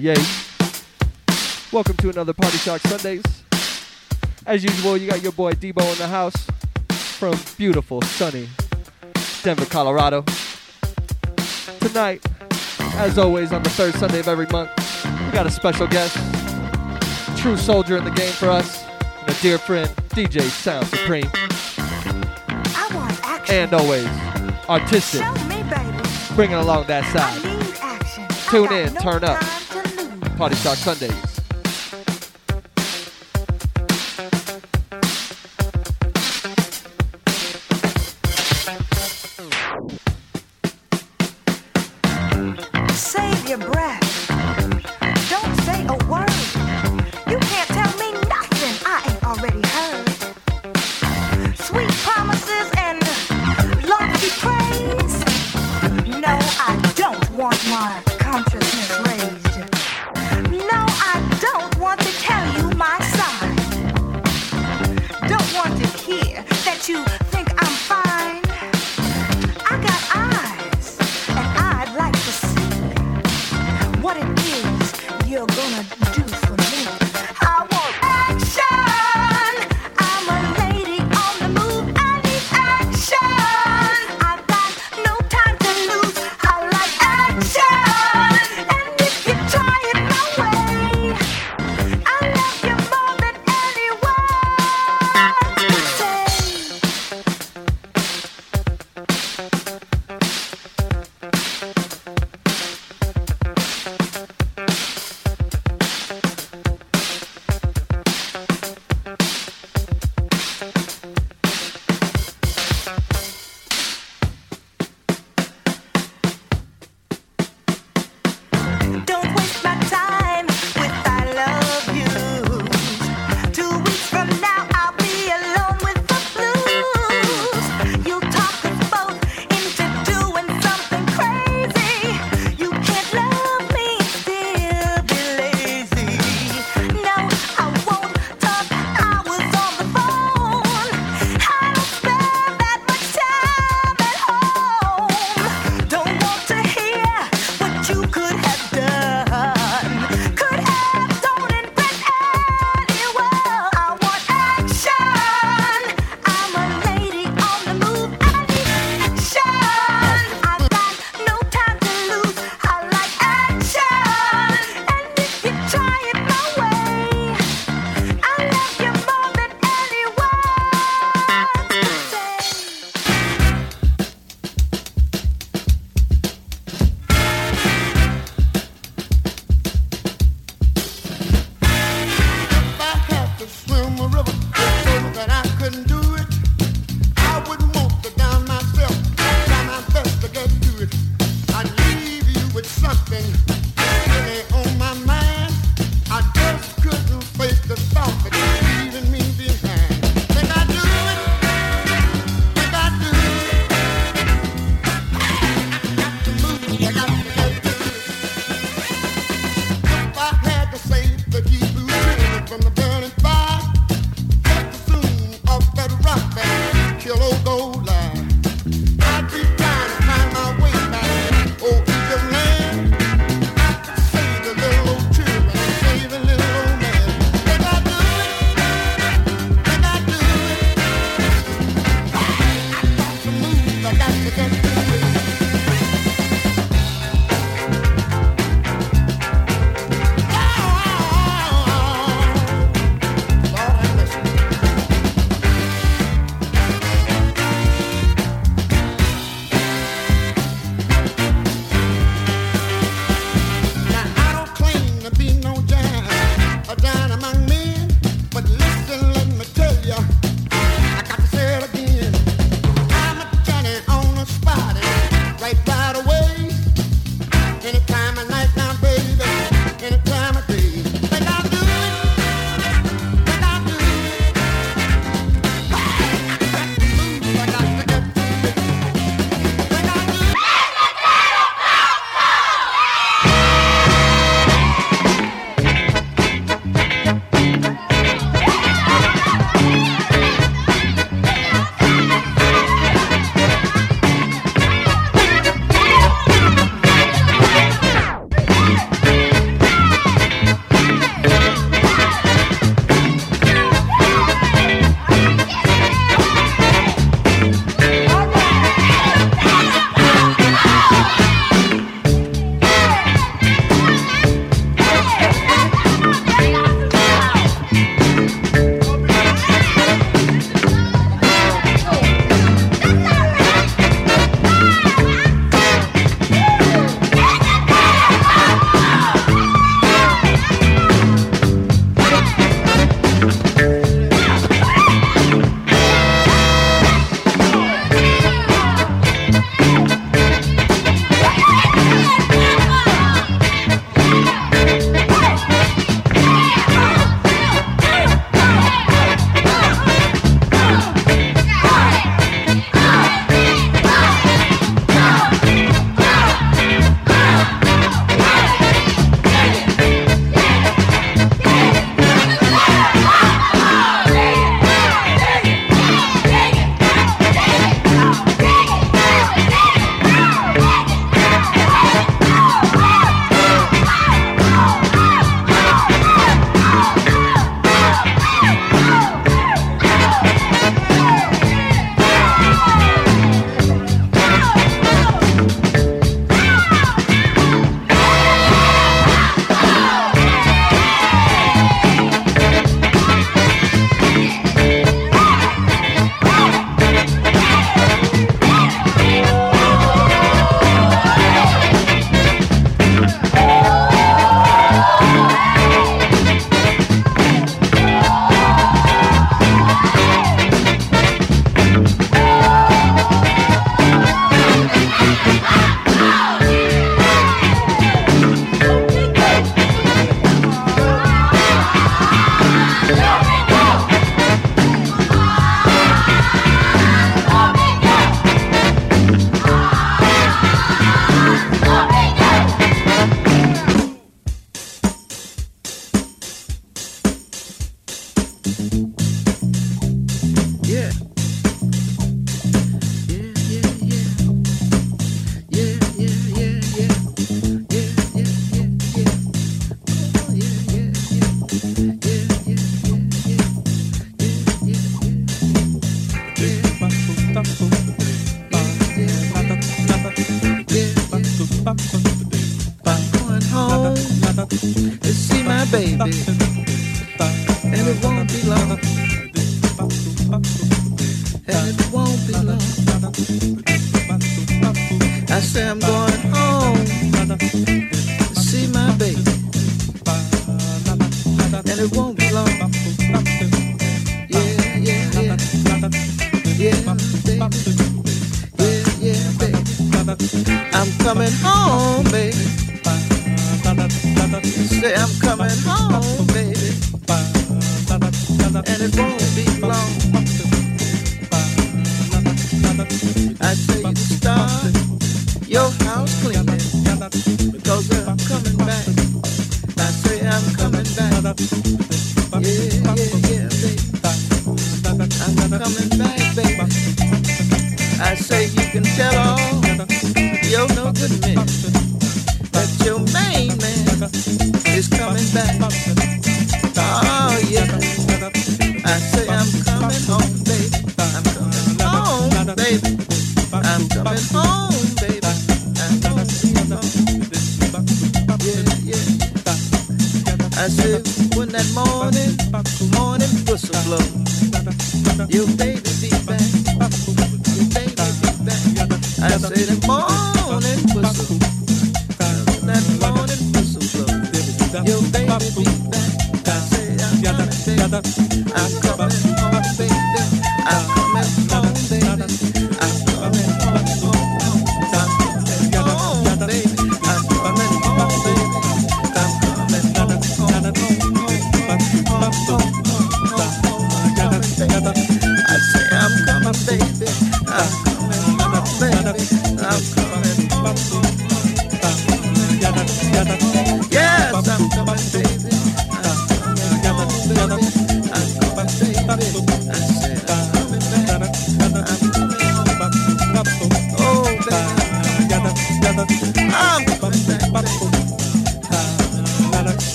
yay. Welcome to another Party Shock Sundays. As usual, you got your boy Debo in the house from beautiful, sunny Denver, Colorado. Tonight, as always, on the third Sunday of every month, we got a special guest, true soldier in the game for us, and a dear friend, DJ Sound Supreme. and always, artistic, bringing along that side. Tune in, no turn up. Party Shark Sundays.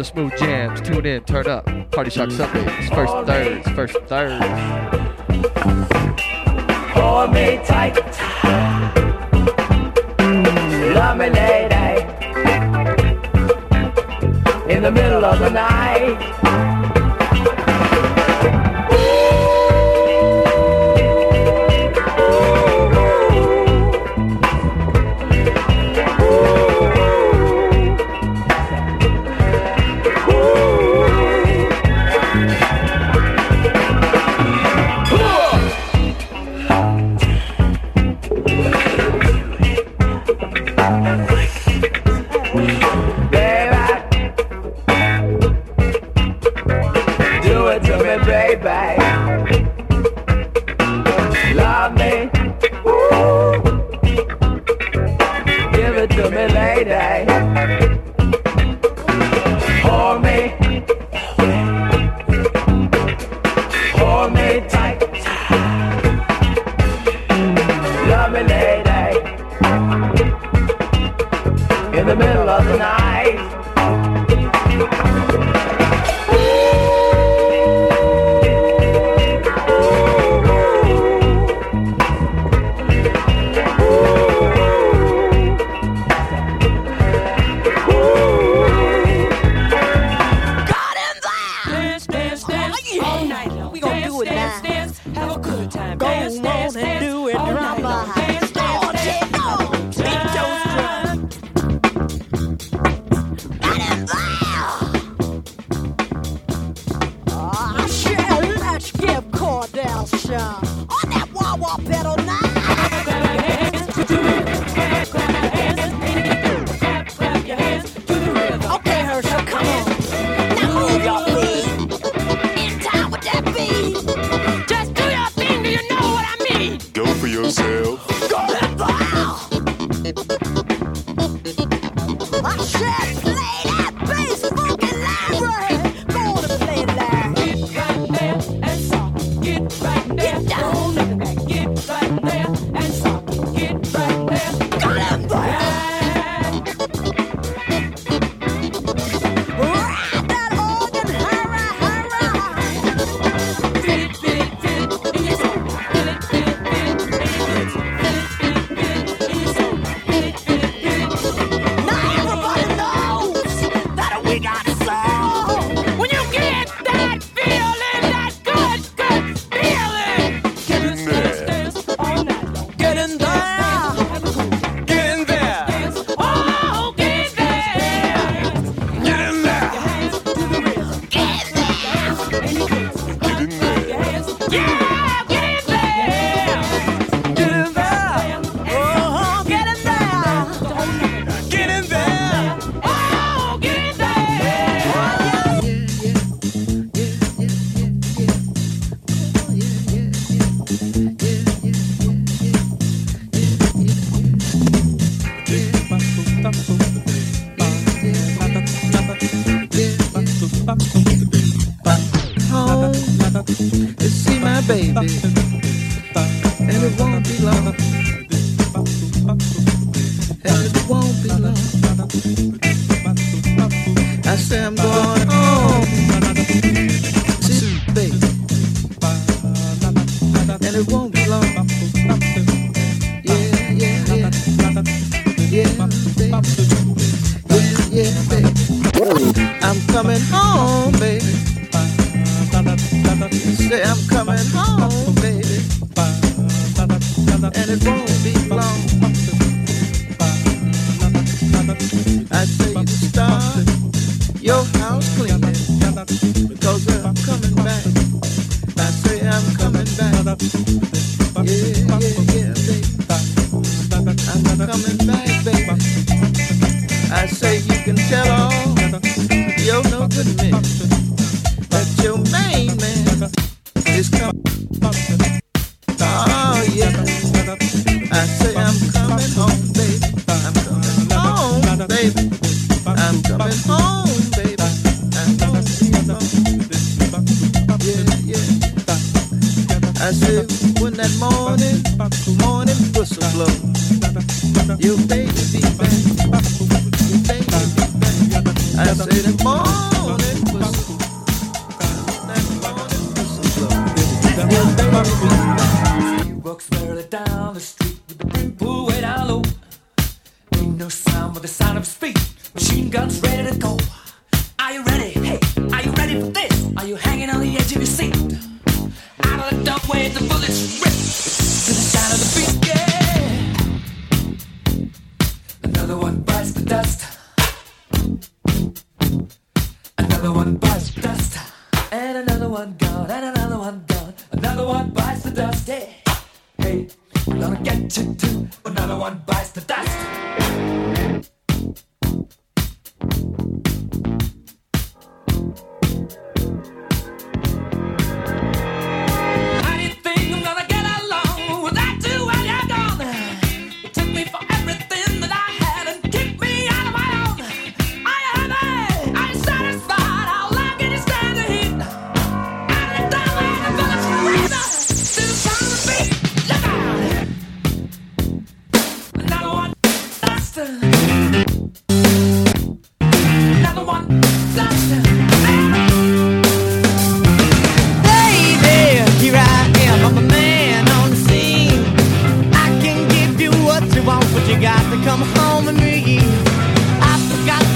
the smooth jams. Tune in, turn up. Party Shock Sundays, first and thirds, first and thirds. me, tight tight.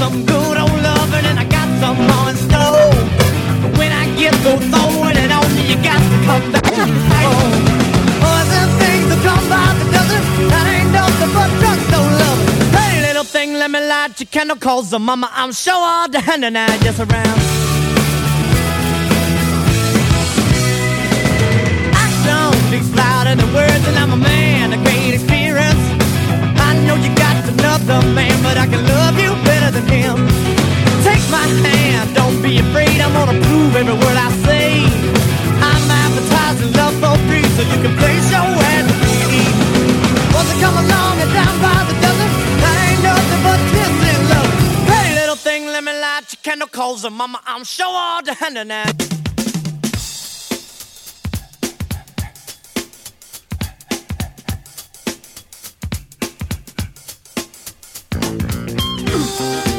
some good old loving and I got some more in store. But when I get through throwing it on you, you got to come back home. Oh, other things that come by the dozen, that ain't nothing but drugs, no love. Hey, little thing, let me light your candle, cause the mama, I'm sure all the hand and I just around. Action speaks louder than words, and I'm a man, a great experience. I know you got another man, but I can love you better than him. Take my hand, don't be afraid. I'm gonna prove every word I say. I'm advertising love for free, so you can place your ad. Once I come along and down by the dozen, I ain't nothing but kids love. Hey, little thing, let me light your candle, cause uh, mama, I'm sure all the hand in. Peace.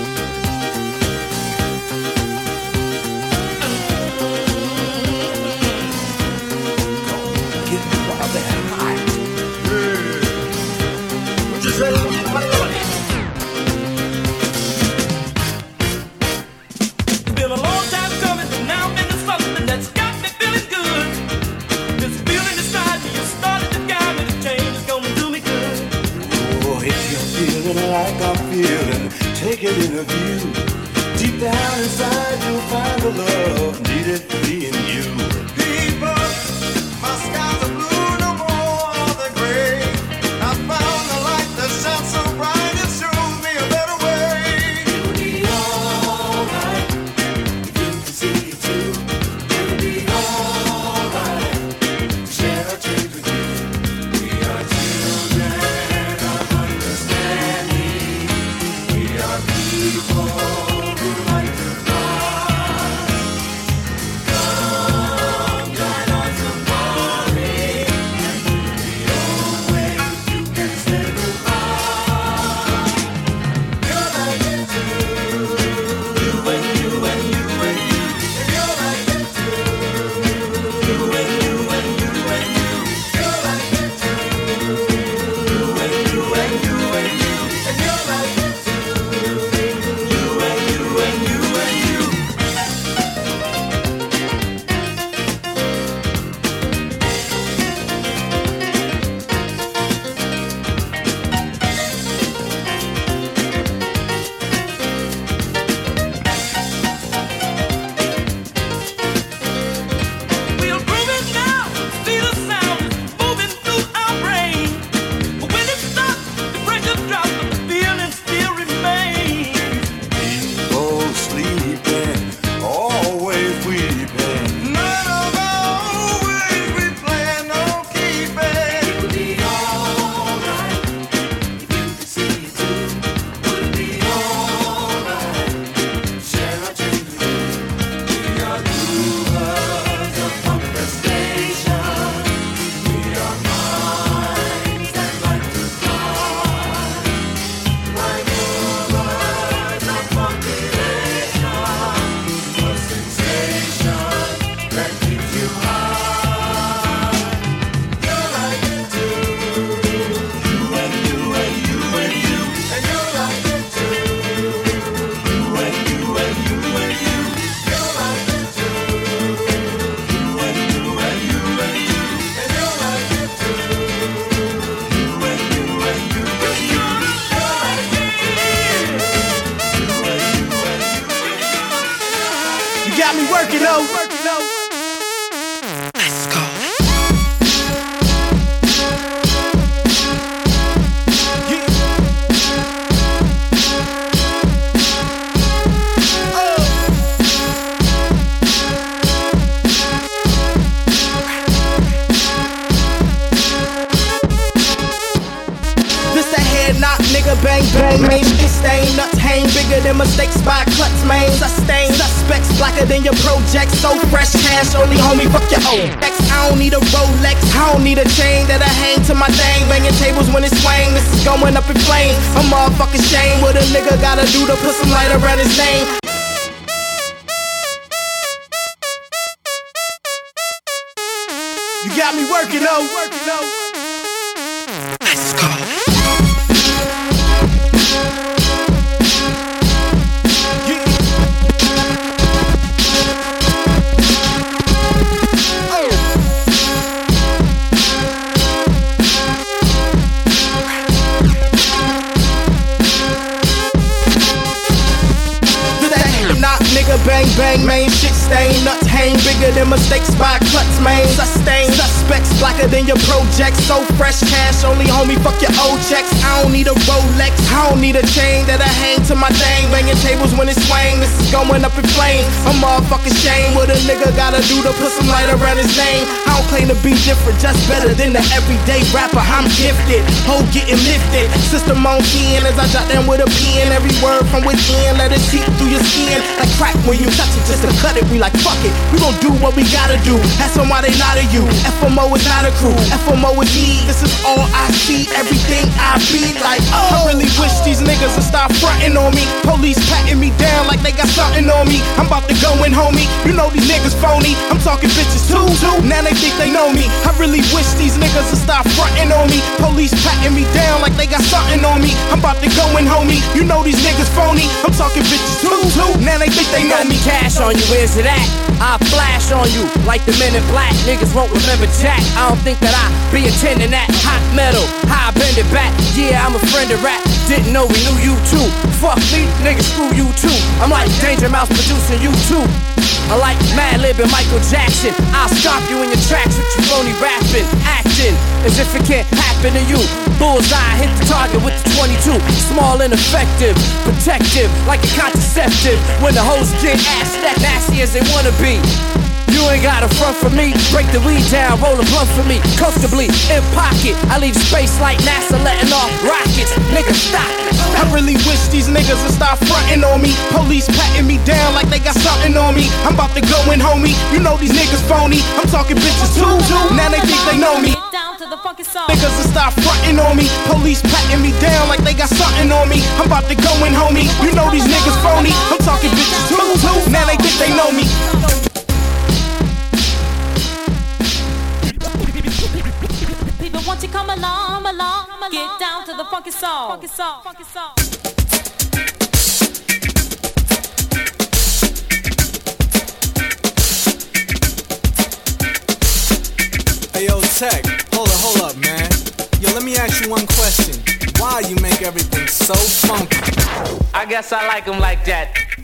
Homie, fuck your own. X, I don't need a Rolex, I don't need a chain that I hang to my thing, banging tables when it's swing. This is going up in flames. I'm a motherfucking shame what a nigga gotta do to put some light around his name. You got me working though. Than mistakes by clutch, main sustain. Suspects blacker than your projects, so fresh cash only, homie, fuck your old checks. I don't need a Rolex, I don't need a chain that I hang to my thing, banging tables when it swing. This is going up in flames. A motherfucking shame what a nigga gotta do to put some light around his name. I don't claim to be different, just better than the everyday rapper. I'm gifted, hoe getting lifted. System on 10 as I jot down with a pen. Every word from within, let it seep through your skin. Like crack when you touch it, just to cut it. We like fuck it, we gon' do what we gotta do. That's why they lie to you. FMO is not a crew, FMO is me. This is all I see, everything I be. Like, oh, I really wish these niggas would stop fronting on me. Police patting me down like they got something on me. I'm about to go in, homie. You know these niggas phony. I'm talking bitches too, too. Now they think they know me. I really wish these niggas would stop fronting on me. Police patting me down like they got something on me. I'm about to go in, homie. You know these niggas phony. I'm talking bitches too, too. Now they think they know me. cash on you, where's it at? I flash on you like the men in black. Niggas won't remember Jack. I don't think that I be attending that hot metal. I bend it back. Yeah, I'm a friend of rap. Didn't know we knew you too. Fuck me, niggas screw you too. I'm like Danger Mouse producing you too. I like Madlib and Michael Jackson. I'll stop you in your tracks with your phony rapping, acting as if it can't happen to you. Bullseye hit the target with the 22. Small and effective, protective like a contraceptive. When the hoes get ass that nasty as they wanna be. You ain't got a front for me. Break the weed down, roll a blunt for me. Comfortably in pocket. I leave space like NASA letting off rockets. Nigga, stop. I really wish these niggas would stop fronting on me. Police patting me down like they got something on me. I'm about to go in, homie. You know these niggas phony. I'm talking bitches too, too. Now they think they know me. Down to the. Niggas will stop fronting on me. Police patting me down like they got something on me. I'm about to go in, homie. You know these niggas phony. I'm talking bitches too, too. Now they think they know me. People want you come along, along, along. Get down to the funky song. Funky song. Funky song. Hey yo, Tech, hold up, hold up, man. Yo, let me ask you one question. Why you make everything so funky? I guess I like them like that.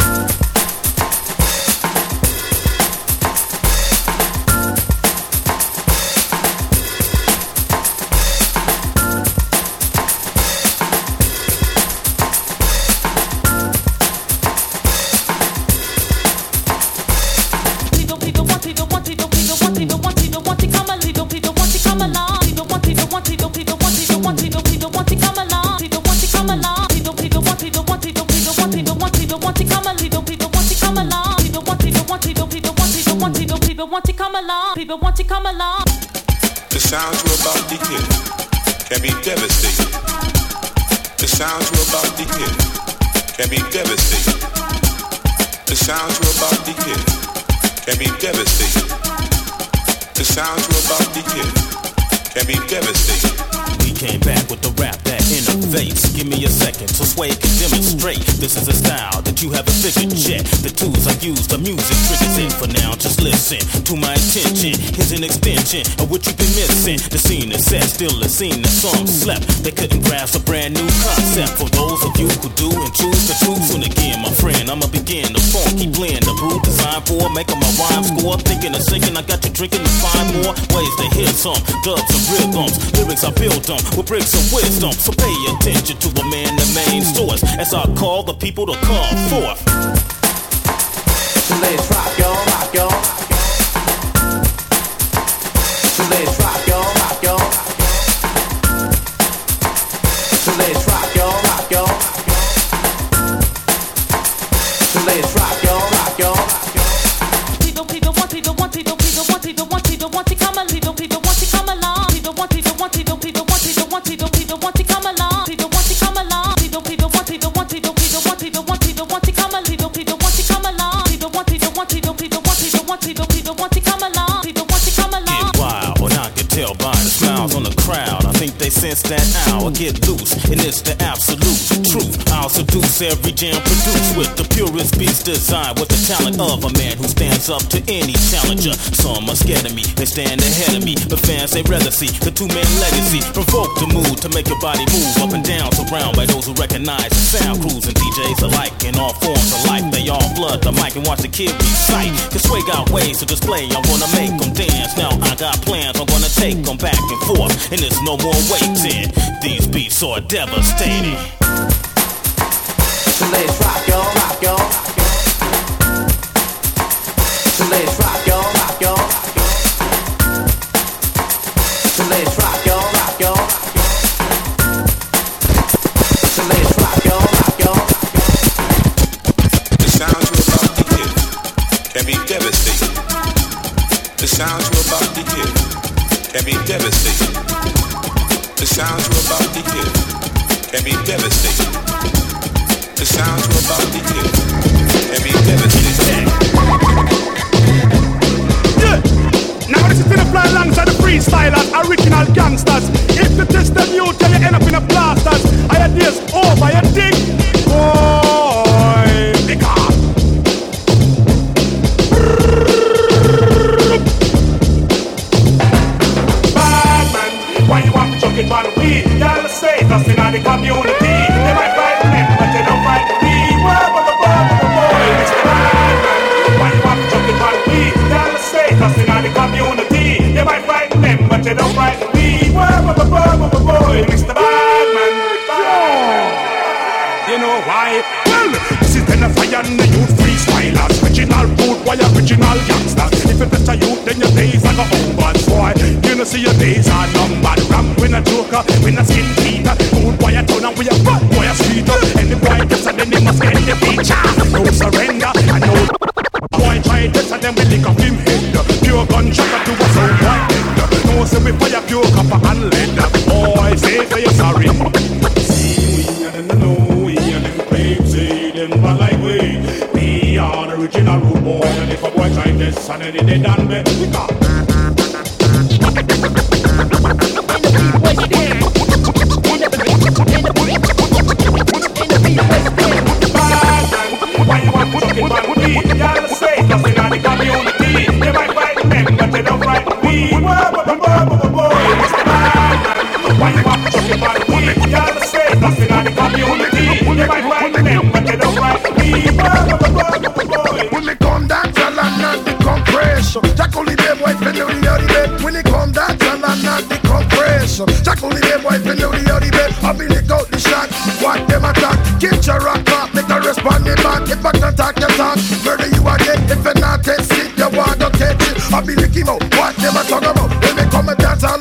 An extension of what you've been missing. The scene is set, still a scene. The song slept. They couldn't grasp a brand new concept. For those of you who do and choose the truth, soon again, my friend, I'ma begin the funky blend. The brew designed for making my rhyme score. Thinking of singing, I got you drinking to find more ways to hit some dubs and rhythms. Lyrics I build them with bricks of wisdom. So pay attention to the man, the main source. As I call the people to come forth. So let's rock, y'all, rock, y'all. Every jam produced with the purest beats designed with the talent of a man who stands up to any challenger. Some are scared of me, they stand ahead of me. The fans they rather see the two-man legacy provoke the mood to make your body move up and down, surrounded by those who recognize the sound crews and DJs alike in all forms of life. They all flood the mic and watch the kid recite. Cause Sway got ways to display. I'm gonna make them dance. Now I got plans. I'm gonna take them back and forth. And there's no more waiting. These beats are devastating. Let's rock, y'all, rock, y'all. Why? Well, this is then a fire and the youth freestylers. Original root boy, original gangsters. If you touch a youth, then your days are go over, boy. You know, see your days are numbered. Ram when a joker, when a skin teeter. Good boy, a and we a bad boy, a streeter. The boy gets and then they must get the feature. No surrender, and no boy try this and then we lick up him head. Pure gunshot to a sound white. No, say we fire pure copper and lead. Boy, say say you're sorry. Original root boy, and if a boy try this and he dead and bed, we got. Compression. Jack only them boy fin the the bed. When they come dance, I not the compression. Jack only them boy fin the the bed. I be lick out the shot, what them attack. Get your rock back, make a respond it back. If I can attack your talk, murder you again. If you not test it, you want to catch it. I'll be licking out, what them a talk about. When they come and dance, I'll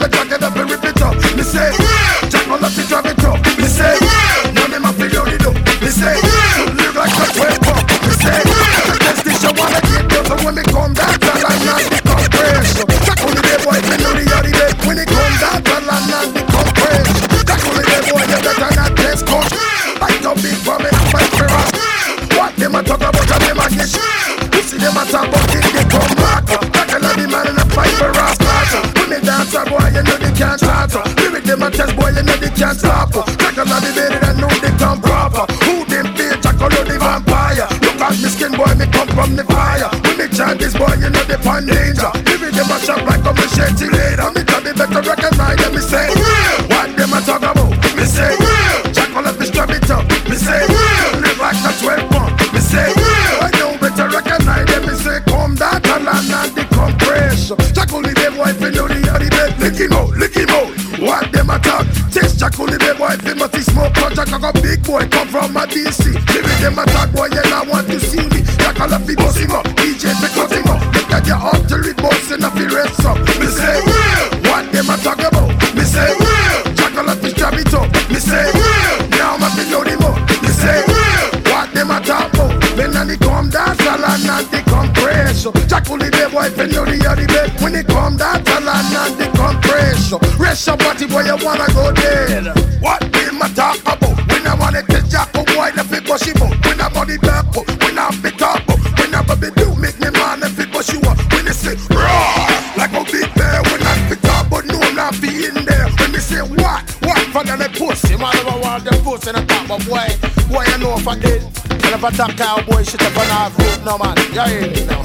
Body boy, you wanna go dead. What them attack about? When I wanna test Jackal boy, the push him out. When I body back up, when I fit up up. When I baby do make me man, if it push you up. When they say raw, like a big bear. When I fit up, but no, not be in there. When they say what, what for the pussy, man, over want the pussy in the top of boy. Boy, you know if I did. And if I talk cowboy shit up on half rope, no man, you hear me now.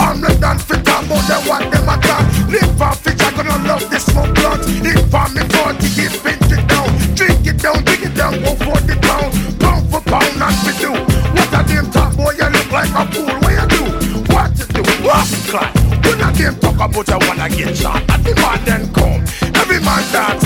I'm not done fit up, but they want them attack. Live for gonna love this smoke blunt. If I'm in 40, get pinch it down. Drink it down, drink it down, go 40 pounds. Pound for pound, not to do. What a damn top boy, you look like a fool. What you do? What you do? What's cry? When a damn talk about you wanna get shot, and the man then come. Every man dance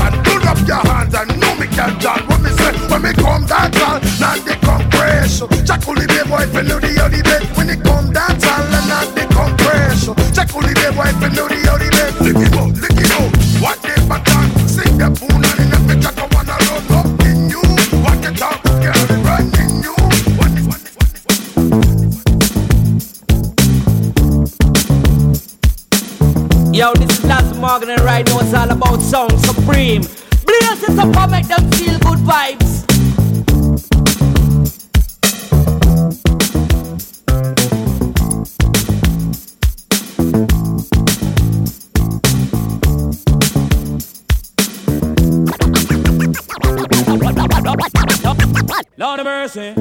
Yo, this is Lance Morgan and right now it's all about sound supreme. Blaze it up and make them feel good vibes. Of mercy.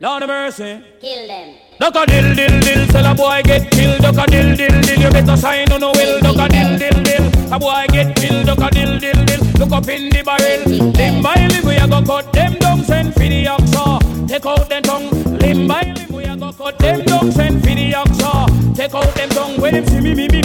Lord of mercy. Kill them. Duck a dill dill dill, tell a boy get killed. Duck a dill dill dill, you better sign on no will. Duck a dill dill dill, a boy get killed. Duck a dill dill dill, look up in the barrel. Limb by limb, we a go cut them down, send for the oxa. Take out them tongue. Limb by limb, we a go cut them down, send for the oxa. Take out them tongue. When them see me, me, me,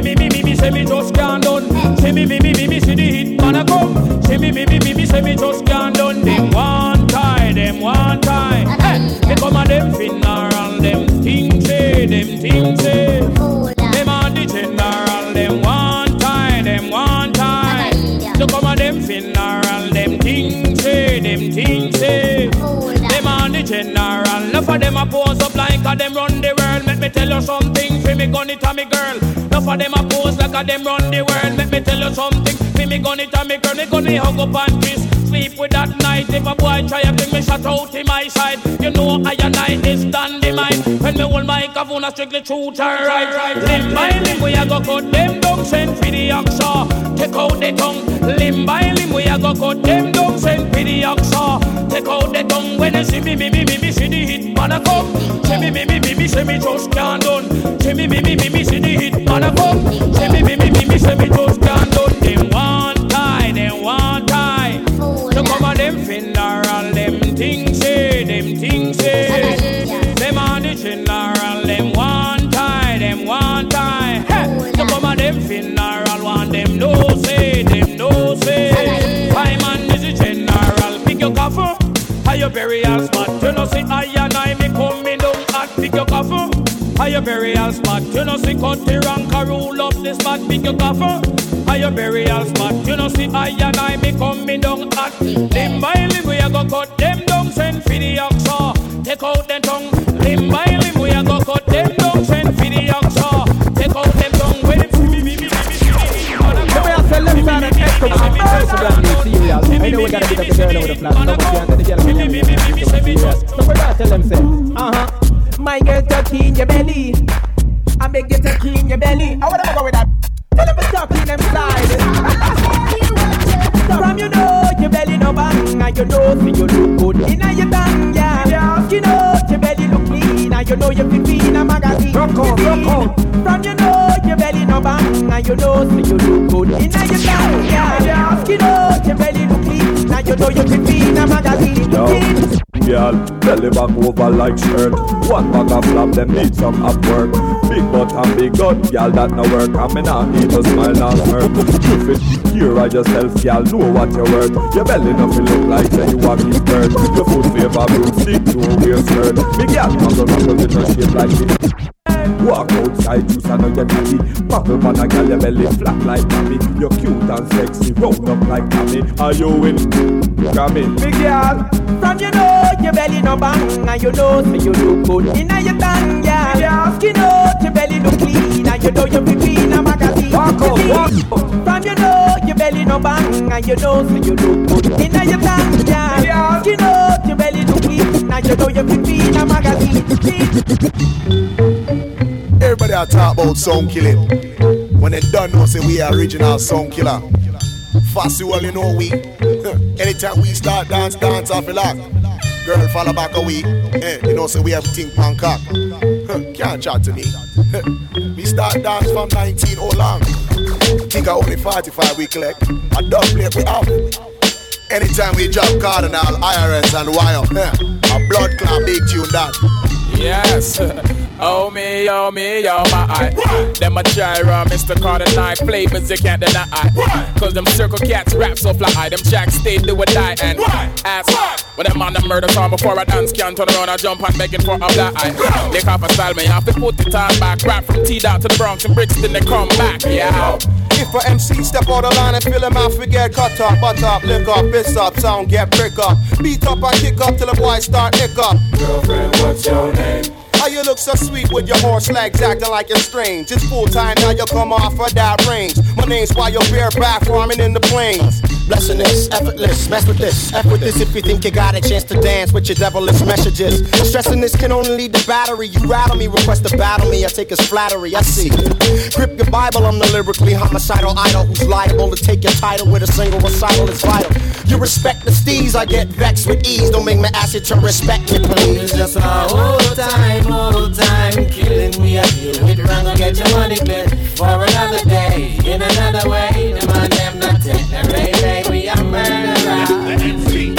me, me, me, me, me, say me just can't done. See me, me, me, me, me, see the hit man a come. See me, me, me, me, me, say me just can't done. Them one tie, them one tie. Hey, they come a them funeral, them things say, them things say. Them a the general, them one tie, them one tie. So come a them funeral, them things say, them things say. Them a the general, enough of them a pose up like a them run the world. Let me tell you something, fi me gun it a me girl. Enough of them a pose like a them run the world. Let me tell you something, fi me gun it a me girl. Me gun me hug up and kiss. Sleep with that night. If a boy try to bring me shot out in my side, you know I and I is dynamite. When me hold my kavuna strictly truth and right, right. Limb by limb we a go cut them down, send for the oxa. Take out the tongue. Limb by limb we a go cut them down, send for the oxa. Take out the tongue. When they see me, me, me, me, me, see the hit man a come. See me, me, me, me, me, see me just can't done. See me, me, me, me, me, see the hit man a come. See me, me, me, me, me, see me can't done. Them them them funeral, them things say, them things say. Them on the them them. Hey, them funeral, one them no say, them no say. General, pick your how your burial spot. You know see I and I me coming down at pick your coffin. Your burial spot, you know see cut the rank a rule up the spot, pick your. How your burial spot, you know see I and I me coming down at limb by limb we a go cut them down, send for the oxa. Take out them tongue, limb by limb we a go cut them down, send for the oxa. Take out them tongue when them see me, me, me, me, me, me. Let me ask you, let me start an echo. I'm first brand new serial. I know we gotta get up my girl to clean your belly. I make you to clean your belly. I wanna go with that. Tell them to stop in them slide. From your nose, your belly no bang, and your nose so you look good inna your bang, yeah. You know your belly look clean, and you know you fit in a magazine. Rock on, rock on. From your nose, your belly no bang, and you know so you look good inna your bang, yeah. You know your belly look clean, and you know you fit in a magazine. Girl, belly back over like shirt. One bag of flap, them need some up work. Big butt and big gut, girl, that no work. And me not need to smile and hurt. You fit secure of yourself, girl, know what you're worth. Your belly nothing look like say you want me skirt. Your foot favor broomstick a weird skirt. Me girl, muggle muggle with her shape like me. Walk outside, juice and not get happy. Buckle man a girl, your belly flat like mommy. You're cute and sexy, round up like Tommy. Are you in? Come in, me girl. From you know your belly no bang and you know so you look good in your tongue, yeah. Skin out, your belly look clean and you know you be clean a magazine. Walk out, walk up. From you know your belly no bang and you know so you look good in your tongue, yeah. Skin out, your belly look clean and you know you be clean a magazine. Everybody a talk about sound killing. When they done know say we are original sound killer. Fussy well you know we. Anytime we start dance, dance off a lock. Girl follow back a week. Eh, you know say we have think Bangkok. Can't chat to me. we start dance from 19 oh long. Think I only 45 we collect. A dub plate we have. Anytime we drop Cardinal, IRS and Wire. Eh, a blood clot big tune that. Yes. Oh me, oh me, oh my eye. Them a run, Mr. Carter nine flavors you can't deny. Cause them circle cats rap so fly. Them jacks stay do or die and ass. When them on the murder song before I dance can turn around and jump and begging for a black eye. Lick off a style, me have to put it on back. Rap from T down to the Bronx and Brixton, they come back. Yeah. If a MC step out the line and fill him out, forget cut up, butt up, lick up, piss up, sound get prick up, beat up and kick up till the boys start nick up. Girlfriend, what's your name? How you look so sweet with your horse legs acting like you're strange? It's full time now you come off of that range. My name's why you're bareback farming in the plains. Blessing this, effortless, mess with this, F with this if you think you got a chance to dance with your devilish messages. Stressing this can only lead to battery. You rattle me, request to battle me, I take as flattery, I see. Grip your Bible, I'm the lyrically homicidal idol who's liable to take your title with a single recital is vital. You respect the steez, I get vexed with ease. Don't make me ask you to respect me, please. It's just my old time, old time killing me up. You with wrong, I get your money clear for another day, in another way. The man them not take murderer,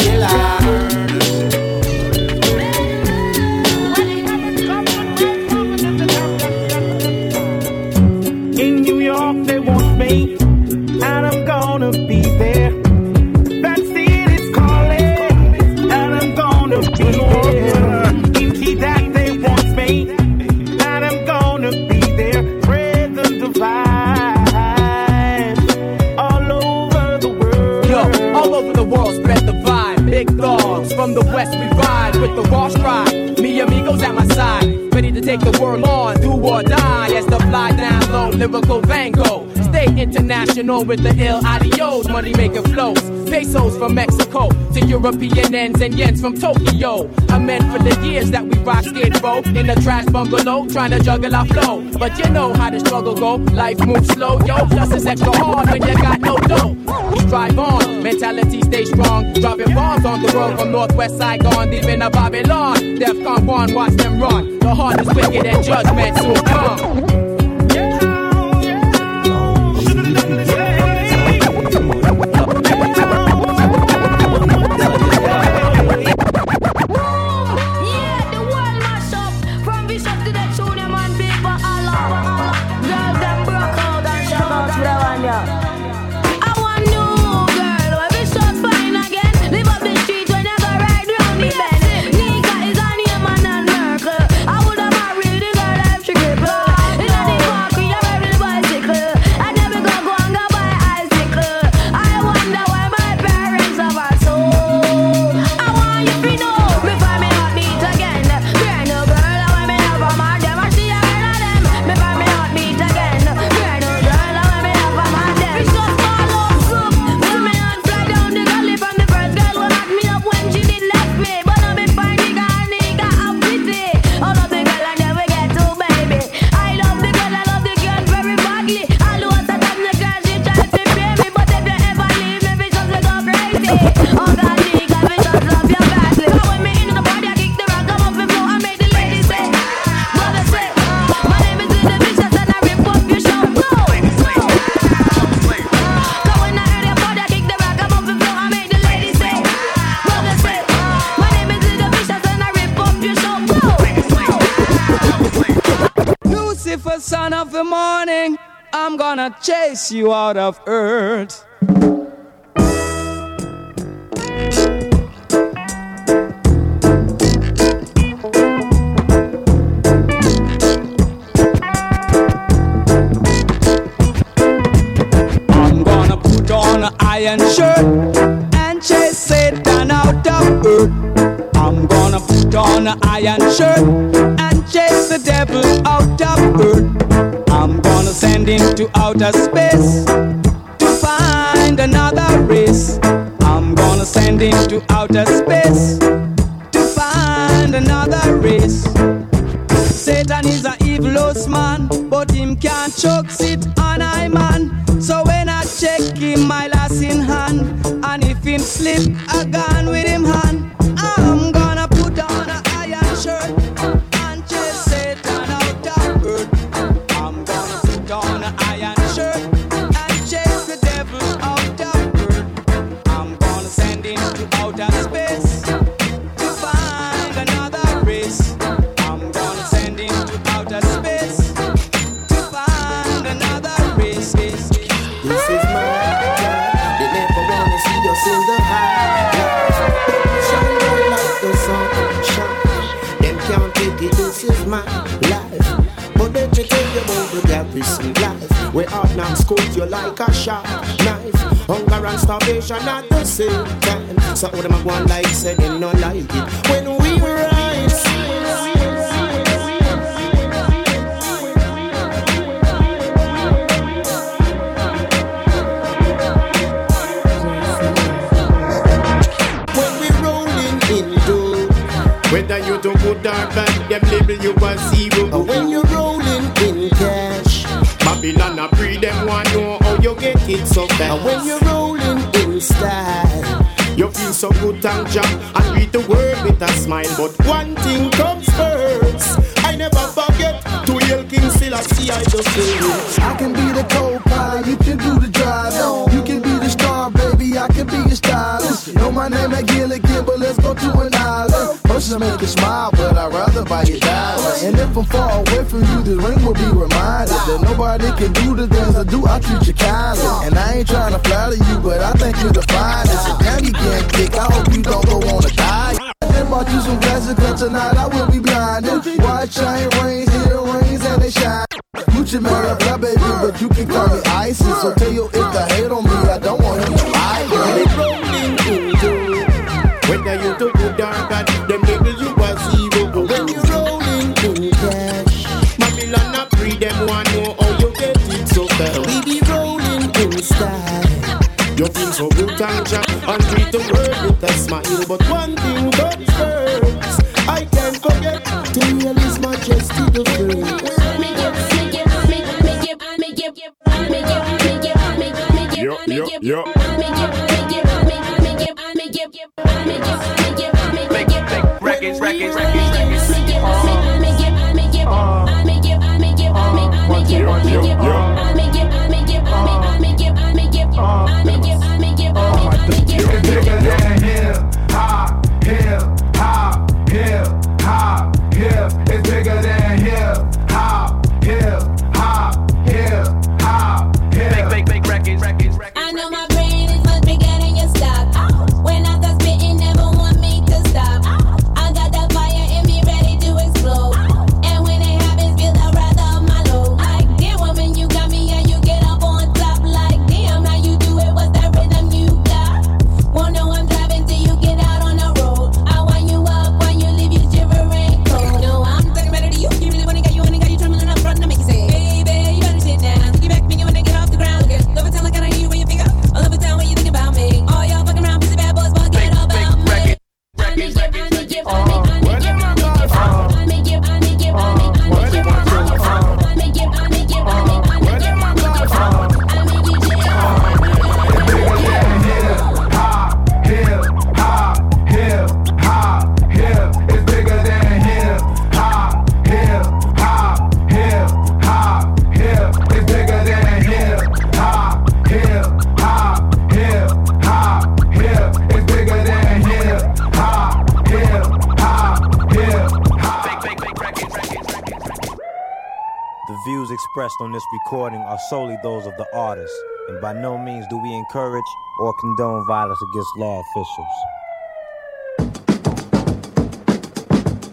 west, we ride with the raw stride. Me amigos at my side, ready to take the world on, do or die. As the fly down low, lyrical Van Gogh. Stay international with the ill adios, money making flows. Pesos from Mexico to European ends and yens from Tokyo. I meant for the years that we rock skid row in a trash bungalow, trying to juggle our flow. But you know how the struggle go. Life moves slow, yo. Plus it's extra hard when you got no dough. We strive on, mentality stay strong. Dropping bombs on the road from Northwest Saigon, deep in the Babylon. Defcon 1, watch them run. The is wicked and judgment soon come. the morning, I'm gonna chase you out of earth. iron shirt and chase Satan out of earth. I'm gonna put on an iron shirt outer space. that's my ill. But one thing comes first, I can't forget to real His Majesty the First. Yo, yo, yo. Records, records, records, records. Uh, uh, uh, yo, yo, yo. This recording are solely those of the artist, and by no means do we encourage or condone violence against law officials.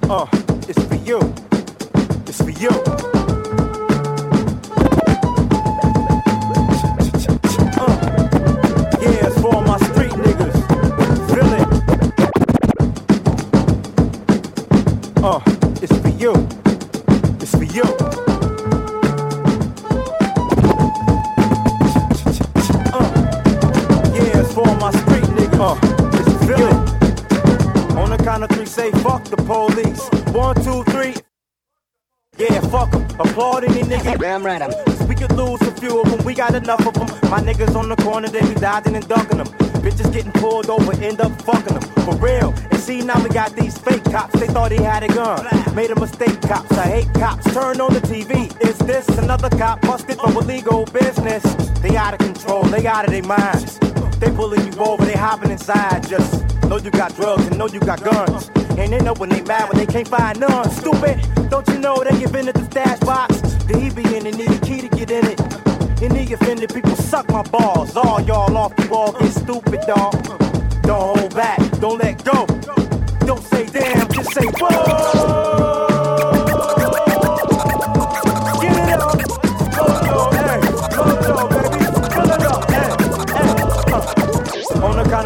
Uh, it's for you. Damn right, I'm. We could lose a few of them. We got enough of them. My niggas on the corner, they be dodging and ducking them. Bitches getting pulled over, end up fucking them. For real. And see, now we got these fake cops. They thought he had a gun. Made a mistake, cops. I hate cops. Turn on the TV. Is this another cop busted for illegal business? They out of control. They out of their minds. They pulling you over. They hopping inside. Just know you got drugs and know you got guns. And they know when they mad when they can't find none. Stupid. Don't you know they give in at the stash box? The he be in and need a key to get in it. And the offended people suck my balls. All y'all off the wall get stupid, dog. Don't hold back. Don't let go. Don't say damn. Just say whoa.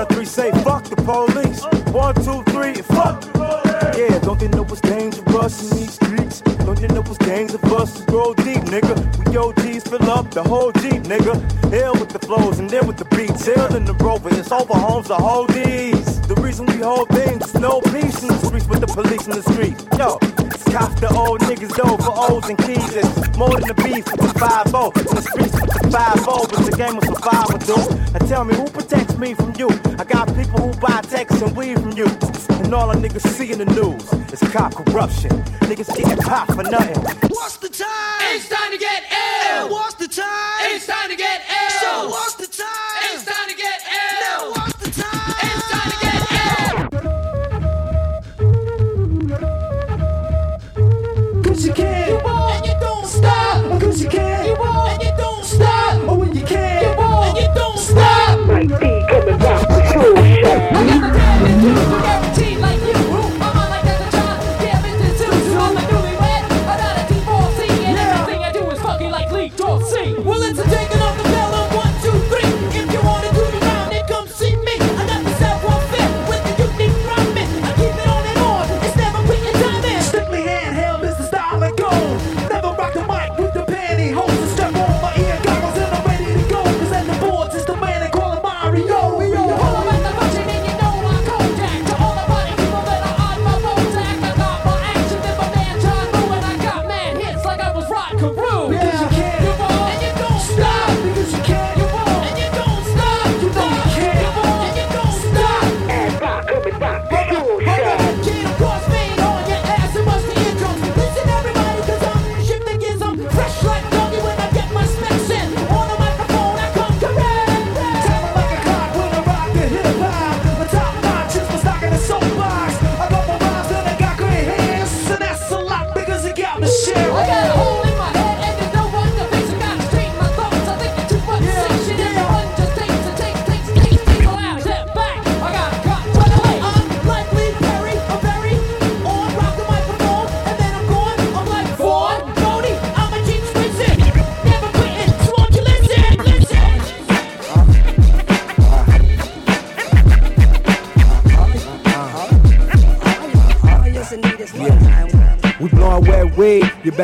The say fuck the police. One, two, three, fuck. Yeah, don't they know what's dangerous the whole Jeep, nigga. Hill with the flows and then with the beats. Hill in the rover, it's over homes, the whole D's. The reason we hold things, no peace in the streets with the police in the street. Yo, it's cops the old niggas though for O's and keys. It's more than the beef with the 5 0 in the streets with the 5 0, but the game of survival, dude. Now tell me who protects me from you? I got people who buy texts and weed from you. And all the niggas see in the news is cop corruption. Niggas getting popped for nothing. What's the time? It's time to get ill. What's the time? It's time to get into you,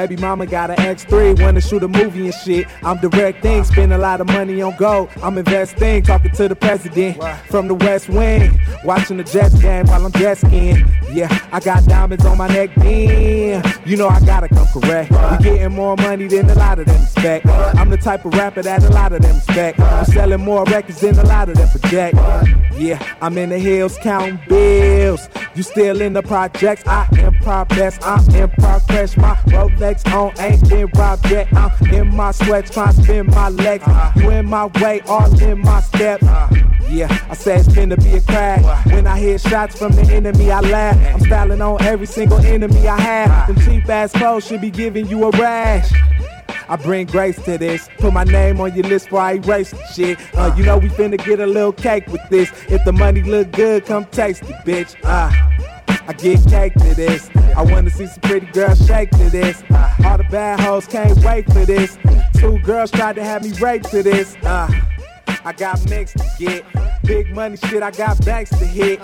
baby mama got an X3, wanna shoot a movie and shit. I'm directing, spend a lot of money on gold. I'm investing, talking to the president from the West Wing, watching the Jets game while I'm jet skiing. Yeah, I got diamonds on my neck, then you know I gotta come correct. We getting more money than a lot of them expect. I'm the type of rapper that a lot of them expect. I'm selling more records than a lot of them project. Yeah, I'm in the hills counting bills. You still in the projects? I am progress. I'm progress. My Rolex on ain't been robbed yet. I'm in my sweats trying to spin my legs. You in my way, all in my steps. Yeah, I said it's finna be a crash. When I hear shots from the enemy, I laugh. I'm styling on every single enemy I have. Them cheap ass clothes should be giving you a rash. I bring grace to this. Put my name on your list before I erase the shit. Uh, you know we finna get a little cake with this. If the money look good, come taste it, bitch. Uh, I get cake to this. I wanna see some pretty girls shake to this. Uh, all the bad hoes can't wait for this. Two girls tried to have me rape to this. Uh, I got mixed to get. Big money shit, I got banks to hit.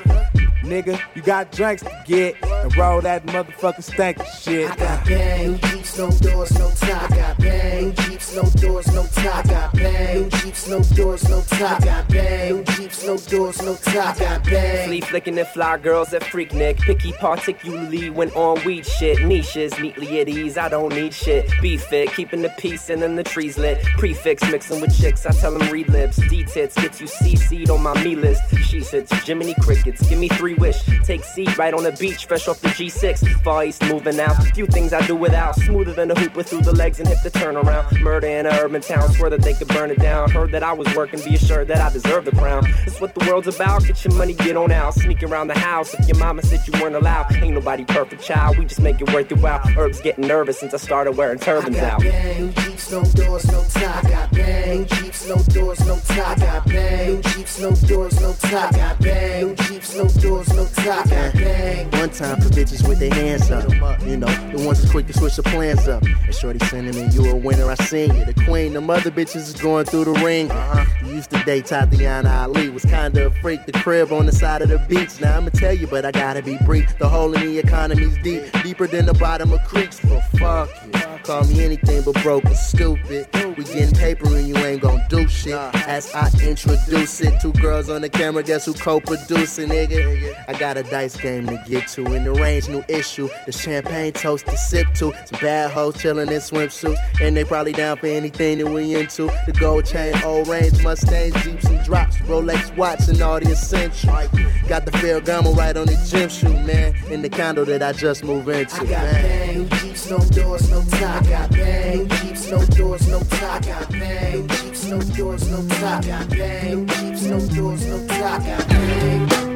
Nigga, you got drinks to get. And roll that motherfucking stank shit. I got bang, new Jeeps, no doors, no top. I got bang, new Jeeps, no doors, no top. I got bang, new Jeeps, no doors, no top. I got bang, new Jeeps, no doors, no top. I got bang. Flea flicking and fly girls at Freaknik. Picky particularly when on weed shit. Niches neatly at ease, I don't need shit. Be fit, keeping the peace and then the trees lit. Prefix mixing with chicks, I tell them read lips. D-tits gets you CC'd on my me list. She sits, Jiminy Crickets, give me three wish. Take seat right on the beach, fresh off the G6. Far East moving out. Few things I do without. Smoother than a hooper through the legs and hit the turnaround. Murder in an urban town, swear that they could burn it down. Heard that I was working, be assured that I deserve the crown. That's what the world's about. Get your money, get on out. Sneak around the house if your mama said you weren't allowed. Ain't nobody perfect, child. We just make it worth your while. Herbs getting nervous since I started wearing turbans I got out. bang, new Jeeps, no doors, no top. I got bang, Jeeps, no doors, no. I got bang, new Jeeps, no doors, no top. I got bang, new Jeeps, no doors, no top. I got bang. One time for bitches with their hands up. You know, the ones that's quick to switch the plans up. And Shorty sending me, you a winner, I seen you. The queen, the mother bitches is going through the ring. Uh-huh. You used to date Tatiana Ali, was kinda a freak. The crib on the side of the beach. Now I'ma tell you, but I gotta be brief. The hole in the economy's deep, deeper than the bottom of creeks. Well, fuck you. Call me anything but broke and stupid. We getting paper and you ain't gon' do shit. As I introduce it, two girls on the camera, guess who co-producing, nigga? I got a dice game to get to. In the range, new issue. The champagne toast to sip to. Some bad hoes chillin' in swimsuits. And they probably down for anything that we into. The gold chain, old range, Mustangs, Jeeps and drops. Rolex watch and all the essentials. Got the Ferragamo right on the gym shoe, man. In the condo that I just moved into, I got man. new Jeeps, no doors, no top. I got bang, new Jeeps, no doors, no top. I got bang, new Jeeps, no doors, no top. I got new Jeeps, no doors, no top.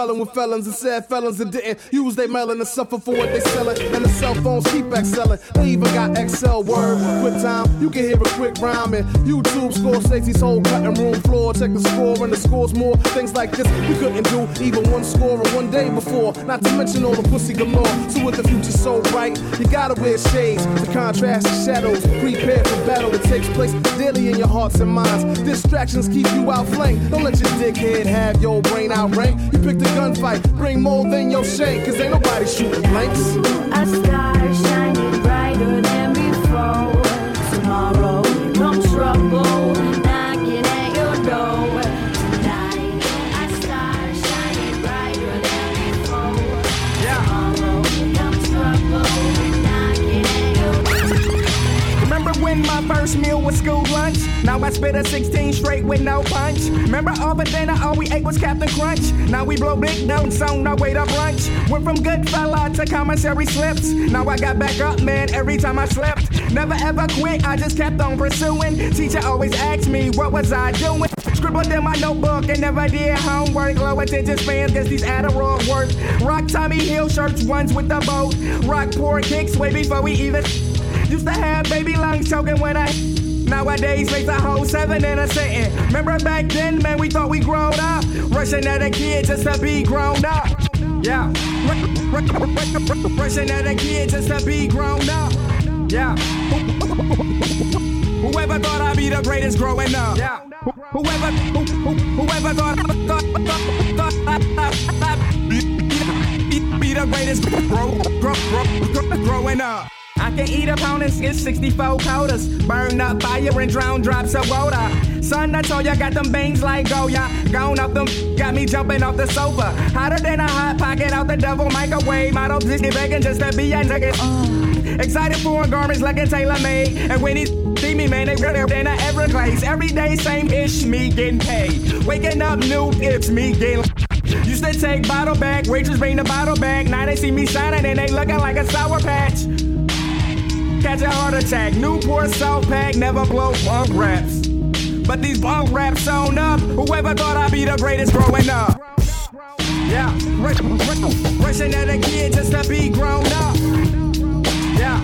Swelling with felons and sad felons that didn't use their melon to suffer for what they selling. And the cell phones keep excelling. They even got Excel word. Quick time, you can hear a quick rhyme. And YouTube score Stacey's whole cutting room floor. Check the score and the scores more. Things like this we couldn't do even one score in one day before. Not to mention all the pussy galore. So with the future so bright, you gotta wear shades to contrast the shadows. Prepare for battle that takes place daily in your hearts and minds. Distractions keep you outflanked. Don't let your dickhead have your brain outrank. You picked a gunfight, bring more than your shank, cause ain't nobody shooting blanks. First meal was school lunch? Now I spit a 16 straight with no punch. Remember all the dinner, all we ate was Captain Crunch. Now we blow big notes on our way to brunch. Went from good fella to commissary slips. Now I got back up, man, every time I slept. Never ever quit, I just kept on pursuing. Teacher always asked me, what was I doing? Scribbled in my notebook and never did homework. Low attention spans, guess these Adderall work. Rock Tommy Hill shirts, ones with the boat. Rock poor kicks way before we even. Used to have baby lungs choking when I. Nowadays, face a whole seven in a sitting. Remember back then, man, we thought we grown up. Rushing at a kid just to be grown up. Yeah. Rushing at a kid just to be grown up. Yeah. Whoever thought I'd be the greatest growing up. Yeah. Whoever, who, who, whoever thought, thought, thought, thought I'd be, be the greatest grow, grow, grow, growing up. I can eat a pound and get 64 quotas. Burn up fire and drown drops of water. Son, I told ya, got them bangs like Goya. Gone up them, got me jumping off the sofa. Hotter than a hot pocket out the devil microwave. Model Disney begging just to be a nugget. Uh. Excited for garments like a tailor made. And when he see me, man, they really than a Everglades. Every day, same ish, me getting paid. Waking up new, it's me getting. Used to take bottle back, waitress bring the bottle back. Now they see me shining and they looking like a sour patch. Catch a heart attack, Newport South Pack, never blow bunk raps. But these bunk raps sewn up. Whoever thought I'd be the greatest growing up? Yeah, rushing at a kid just to be grown up. Yeah,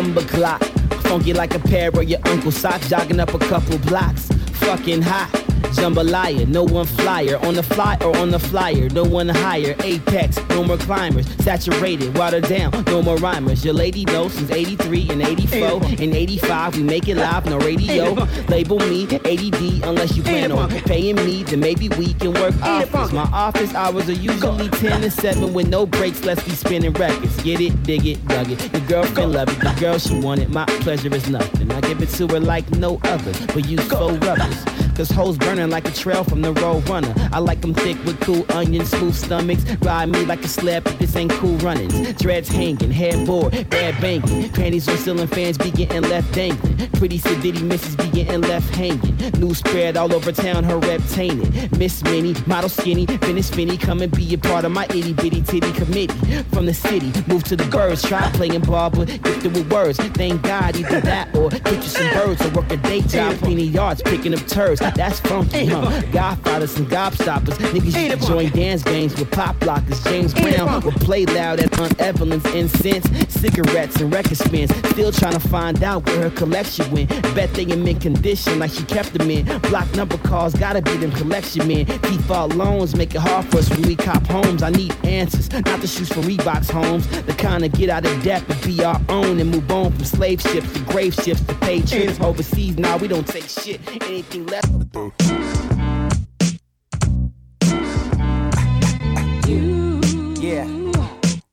Rumba clock, funky like a pair of your uncle's. Socks, jogging up a couple blocks, fucking hot. Jambalaya, no one flyer. On the fly or on the flyer, no one higher. Apex, no more climbers. Saturated, watered down, no more rhymers. Your lady knows since 83 and 84. In 85, we make it live, no radio. Label me ADD unless you plan on paying me, then maybe we can work office. My office hours are usually 10 and 7 with no breaks. Let's be spinning records. Get it, dig it, dug it. Your girlfriend love it. The girl she wanted, my pleasure is nothing. I give it to her like no other, but use four rubbers. Cause hoes burning like a trail from the road runner. I like them thick with cool onions, smooth stomachs. Ride me like a sled, but this ain't cool runnings. Dreads hanging, headboard, bad banging. Panties on ceiling fans be getting left dangling. Pretty sedity misses be getting left hanging. News spread all over town, her rep tainted. Miss Minnie, model skinny, finish finny, come and be a part of my itty bitty titty committee. From the city, move to the birds, try playing ball, but gifted with words. Thank God either that or get you some birds or work a day job, cleaning yards, picking up turds. That's funky, huh? Godfathers and gobstoppers. Niggas used to join dance games with pop blockers. James Brown would play loud at Aunt Evelyn's incense, cigarettes and record spins. Still trying to find out where her collection went. Bet they in mint condition like she kept them in. Block number calls, gotta be them collection men. Default loans make it hard for us when we cop homes. I need answers, not the shoes for Reeboks homes. The kind of get out of debt and be our own and move on from slave ships to grave ships to pay trips overseas. Now we don't take shit. Anything less.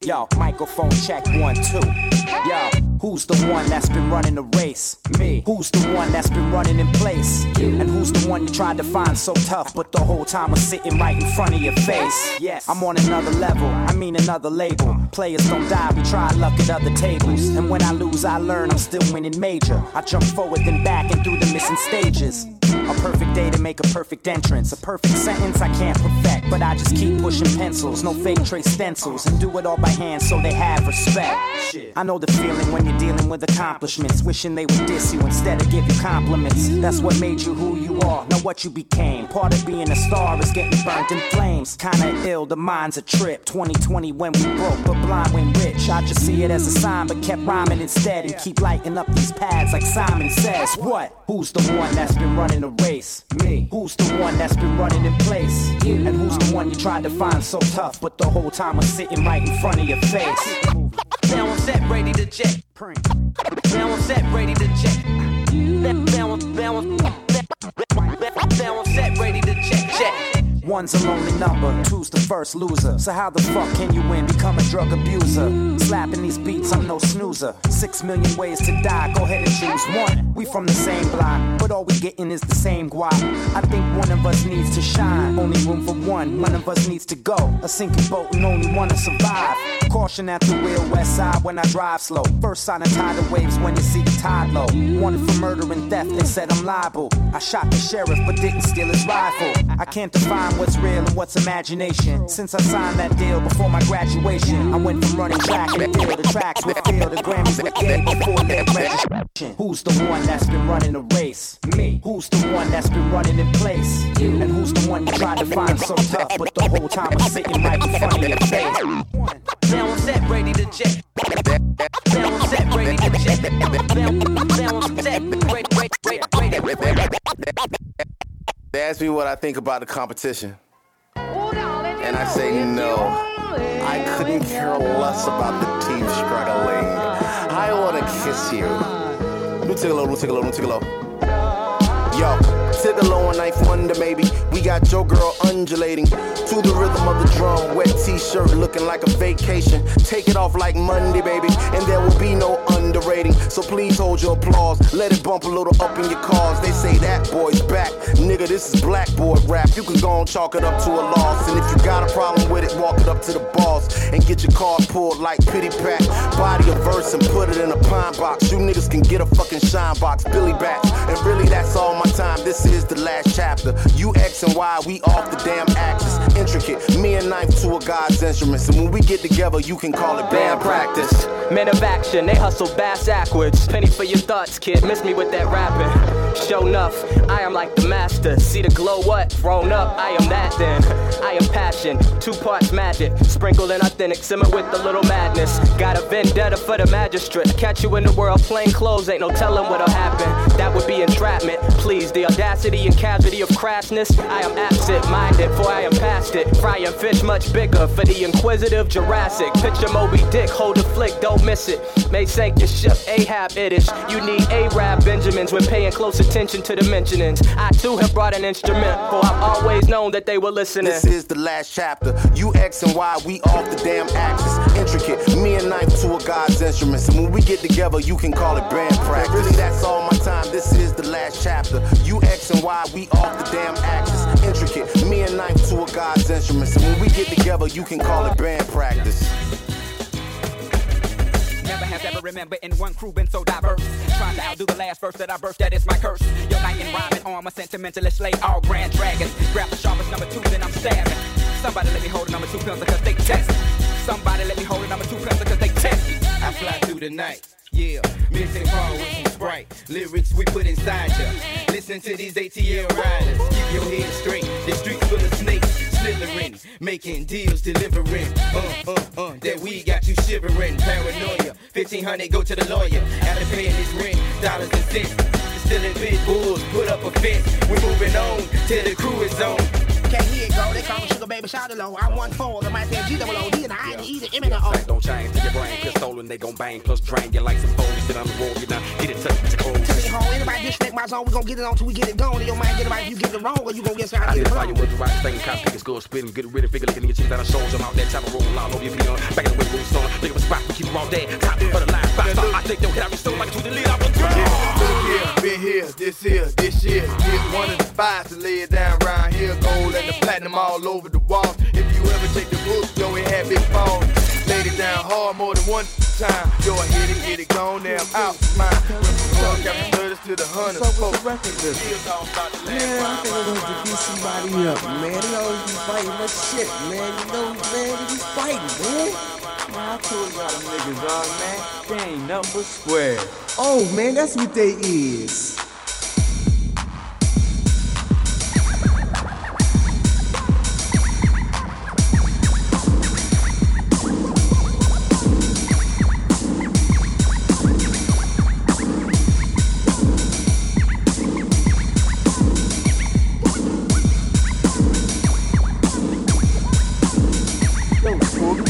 Yo, microphone check one, two. Yo, who's the one that's been running the race? Me. Who's the one that's been running in place? You. And who's the one you tried to find so tough, but the whole time was sitting right in front of your face? Yes. I'm on another level, I mean another label. Players don't die, we try luck at other tables. And when I lose, I learn I'm still winning major. I jump forward then back and through the missing stages. A perfect day to make a perfect entrance. A perfect sentence I can't perfect, but I just keep pushing pencils. No fake trace stencils, and do it all by hand so they have respect. I know the feeling when you're dealing with accomplishments, wishing they would diss you instead of give you compliments. That's what made you who you are, not what you became. Part of being a star is getting burnt in flames. Kinda ill, the mind's a trip. 2020 when we broke, but blind when rich. I just see it as a sign, but kept rhyming instead and keep lighting up these pads like Simon says. What? Who's the one that's been running the race? Me. Who's the one that's been running in place? And who's the one you tried to find so tough, but the whole time was sitting right in front of your face? Now I'm set, ready to jet. Now I'm set, ready to jet. Now on, now on, now on set, ready to check. Jet. One's a lonely number, two's the first loser. So how the fuck can you win? Become a drug abuser. Slapping these beats, I'm no snoozer. Six million ways to die, go ahead and choose one. We from the same block, but all we getting is the same guap. I think one of us needs to shine. Only room for one, one of us needs to go. A sinking boat and only one to survive. Caution at the wheel, west side when I drive slow. First sign of tidal waves when you see the tide low. Wanted for murder and theft, they said I'm liable. I shot the sheriff, but didn't steal his rifle. I can't define what's real and what's imagination. Since I signed that deal before my graduation, I went from running track and field to tracks with field to Grammys with gay before their registration. Who's the one that's been running the race? Me. Who's the one that's been running in place? You. And who's the one you tried to find so tough, but the whole time was sitting right in front of your face? Now on set, ready to jet. Now on set, ready to jet. Now, now on set, ready, ready, ready, ready. They ask me what I think about the competition. And I say no. I couldn't care less about the team struggling. I wanna kiss you. Lutigalo, Lutigalo, Lutigalo. Yo, Tigalo and Knife Wonder, maybe. We got your girl undulating to the rhythm of the drum. Wet t-shirt looking like a vacation. Take it off like Monday, baby. And there will be no underrating. So please hold your applause. Let it bump a little up in your cars. They say that boy's back. Nigga, this is blackboard rap. You can go and chalk it up to a loss. And if you got a problem with it, walk it up to the boss. And get your card pulled like pity pack. Body a verse and put it in a pine box. You niggas can get a fucking shine box. Billy Batts. And really, that's all my time. This is the last chapter. You X and Y, we off the damn axis. Intricate. Me and knife to a God's instruments. And when we get together, you can call it band practice. Men of action, they hustle bass backwards. Penny for your thoughts, kid. Miss me with that rapping. Show enough, I am like the master. See the glow what? Thrown up, I am that then. I am passion, two parts magic. Sprinkled in authentic, simmer with a little madness. Got a vendetta for the magistrate. Catch you in the world, plain clothes, ain't no telling what'll happen. That would be entrapment. Please, the audacity and casualty of crassness. I am absent minded, for I am past it. Frying fish much bigger for the inquisitive Jurassic. Picture Moby Dick, hold a flick, don't miss it. May sank your ship, Ahab itish. You need Arab Benjamins when paying close attention to the mentionings. I too have brought an instrument, for I've always known that they were listening. This is the last chapter. You X and Y, we off the damn axis. Intricate. Me and knife two a God's instruments. And when we get together, you can call it band practice. Really, that's all my time. This is the last chapter. You X asking why we off the damn axis. Intricate, me and knife two a God's instruments. And when we get together, you can call it band practice. Never have ever remember in one crew been so diverse. Trying to outdo the last verse that I burst, that is my curse. Yo, night and rhyming on my sentimentalist slay all grand dragons. Grab the sharpest number two, then I'm stabbing. Somebody let me hold a number two pencil cause they test. Somebody let me hold a number two pencil cause they test. I fly through the night. Yeah, mixing ball with some sprite. Lyrics we put inside ya. Listen to these ATL riders. Keep your head straight. The streets full of snakes. Slithering, making deals, delivering. Uh, uh, uh, that we got you shivering. Paranoia. 1500 go to the lawyer. After paying his rent, dollars and cents. Still in big bulls, put up a fence. We're moving on till the crew is on. Okay, here it go. They call me Sugar Baby Shout Low. I'm one four. The might say G double O and I E the M and the O. Don't change to your brain, cause stolen they gon' bang, plus drain you like some phony shit on the road. You done get it with your To clothes. me, home. Anybody disrespect my zone, we gon' get it on till we get it gone. In your mind, get it right you get it wrong, or you gon' get I started did get it wrong. with the right thing, cop pick is good, spitting, get rid of figure, looking at your cheese that I sold them out that type of roll all over your peon. Back in the way, room son, think of a spot, we keep them all dead. Top for the line, five star, I think they'll hit every stone like a two the lead, I will Look here, been here, this here, this year. Get one of the spies to lay it down round here. Gold and the platinum all over the wall. If you ever take the book, yo, it had big falls. Laid it down hard more than one time. Yo, I hit it, get it gone, now I'm out mine. From the drug, got the thudders to the hunters. Folks, still talking about the Man, I rhyme, think I'm rhyme, going to beat somebody up, man. They always be fighting that shit, man. You know, man, they be fighting, man. Man, I told y'all them niggas are, man. They ain't nothing but square. Oh, man, that's what they is.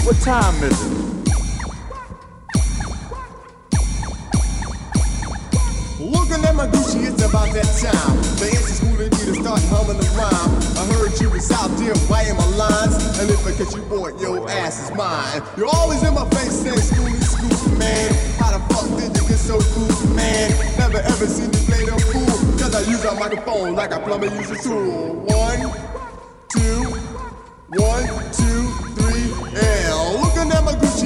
What time is it? Looking at my Gucci, it's about that time. The answer's schooling you to start humming the rhyme. I heard you was out there writing my lines. And if I catch you, boy, your ass is mine. You're always in my face saying, Schoolly, Schoolly, man. How the fuck did you get so cool, man? Never ever seen you play the fool. Cause I use a microphone like a plumber uses a tool. One, two, one, two,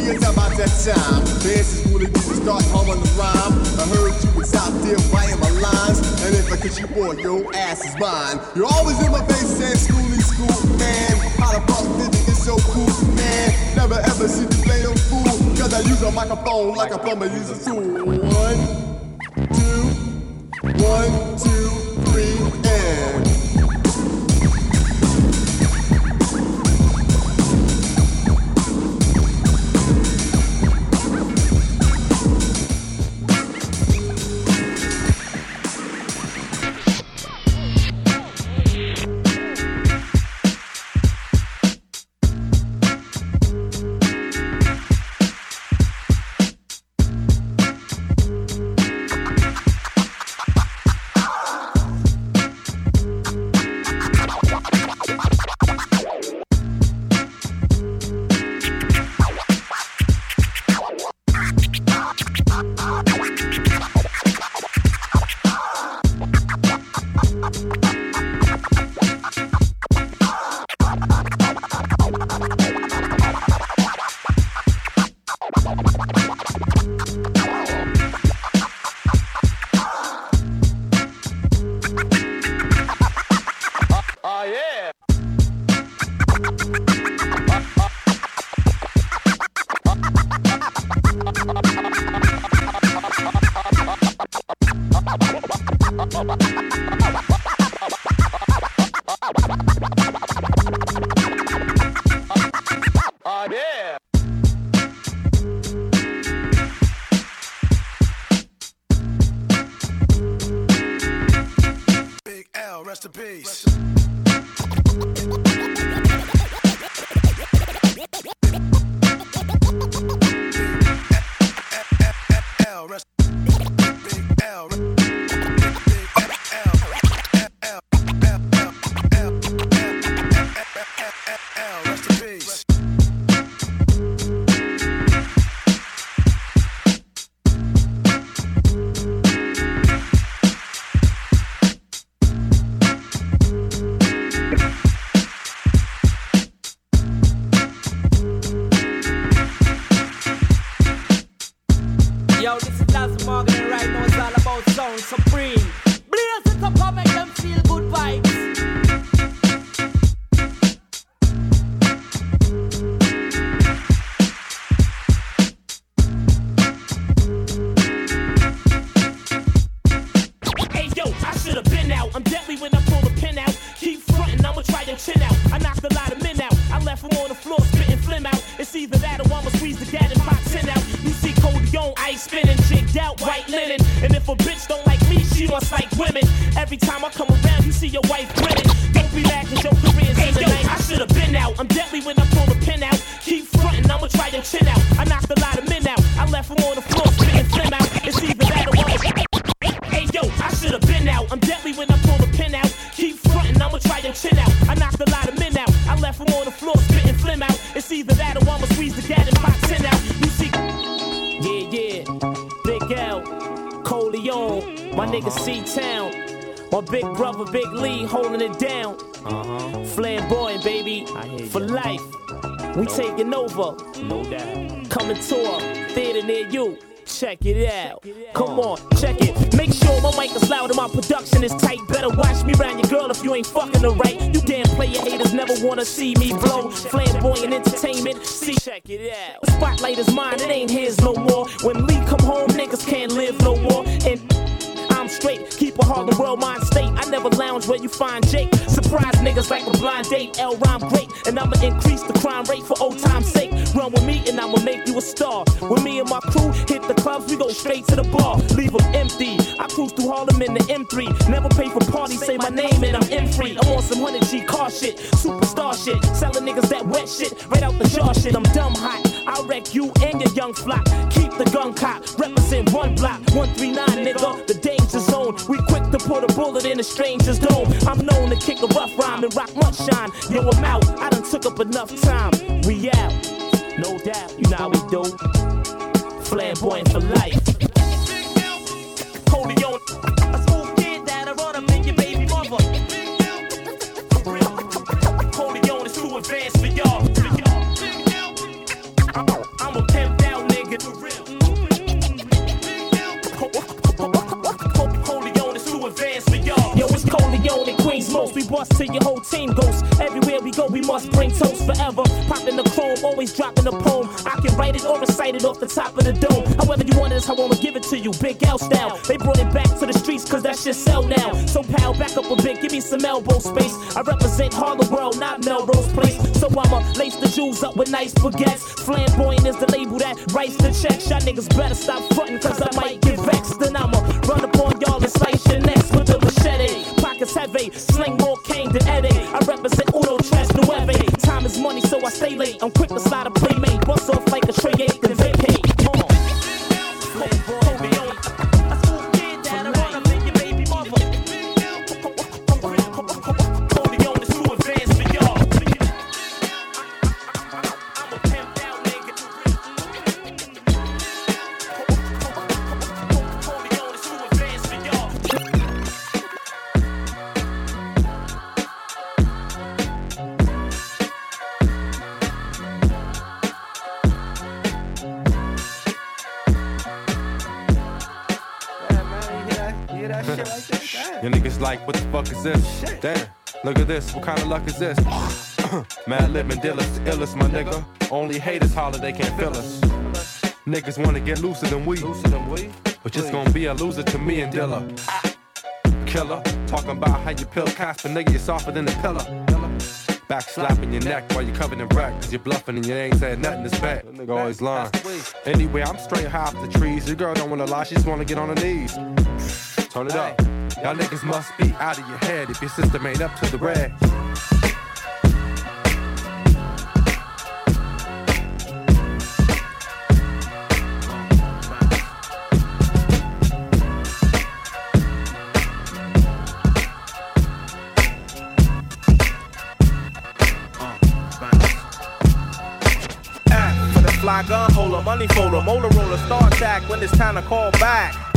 Gucci, it's about that time. Fancy school and you start humming the rhyme. I heard you was out there writing my lines, and if I catch you, boy, your ass is mine. You're always in my face saying, Schoolly, school, man. How the fuck did you get so cool, man? Never ever seen you play no fool, cause I use a microphone like a plumber uses a tool. One, two, one, two, Coleon, my nigga C Town. My big brother, Big Lee, holding it down. Uh-huh. Flamboyant, baby, for life. We taking over. No doubt. Coming to a theater near you. Check it out. Come on, check it. Make sure my mic is loud and my production is tight. Better watch me round your girl if you ain't fucking her right. You damn player haters never wanna see me blow. Flamboyant entertainment. See, check it out. The spotlight is mine, it ain't his no more. When Lee come home, niggas can't live no more. And I'm straight, keep a Harlem world mind state. I never lounge where you find Jake. Surprise niggas like a blind date. L rhyme great, and I'ma increase the crime rate for old time's sake. Run with me and I'ma make you a star. When me and my crew hit the clubs, we go straight to the bar. Leave them empty. I cruise through Harlem in the M3. Never pay for parties, say my name and I'm M free. I'm on some 100G car shit, superstar shit. Selling niggas that wet shit, right out the jar shit. I'm dumb hot. I'll wreck you and your young flock. Keep the gun cop, represent one block. 139, nigga, the danger zone. We quick to put a bullet in a stranger's dome. I'm known to kick a rough rhyme and rock much shine. Yo, I'm out. I done took up enough time. We out. No doubt, you know how we do. Flamboyant for life. Holding on. Bust till your whole team goes. Everywhere we go, we must bring toast forever. Popping the chrome, always dropping a poem. I can write it or recite it off the top of the dome. However you want it, how I'ma give it to you. Big L style. They brought it back to the streets cause that shit sell now. So pal, back up a bit, give me some elbow space. I represent Harlem World, not Melrose Place. So I'ma lace the jewels up with nice baguettes. Flamboyant is the label that writes the checks. Y'all niggas better stop fronting cause I might get vexed. Then I'ma run upon y'all and slice your necks with the machete. Pockets heavy, sling more than Eddie. I represent Uno Tres Nueve. Time is money, so I stay late. I'm quick to slide a playmate. Bust off like a tray eight, then vacate. Look at this, what kind of luck is this? Mad living dealers, the illest, my nigga. Only haters holler, they can't feel us. Niggas wanna get looser than we. But it's gonna be a loser to me and Dilla. Killer, talking about how you pill Casper, nigga, you're softer than a pillar. Back slapping your neck while you're covered in wreck, cause you're bluffing and you ain't said nothing to spec. Nigga always lying. Anyway, I'm straight high off the trees. Your girl don't wanna lie, she just wanna get on her knees. Turn it up. Y'all niggas must be out of your head if your system ain't up to the the fly gun holder, money folder, molar roller, star attack when it's time to call back.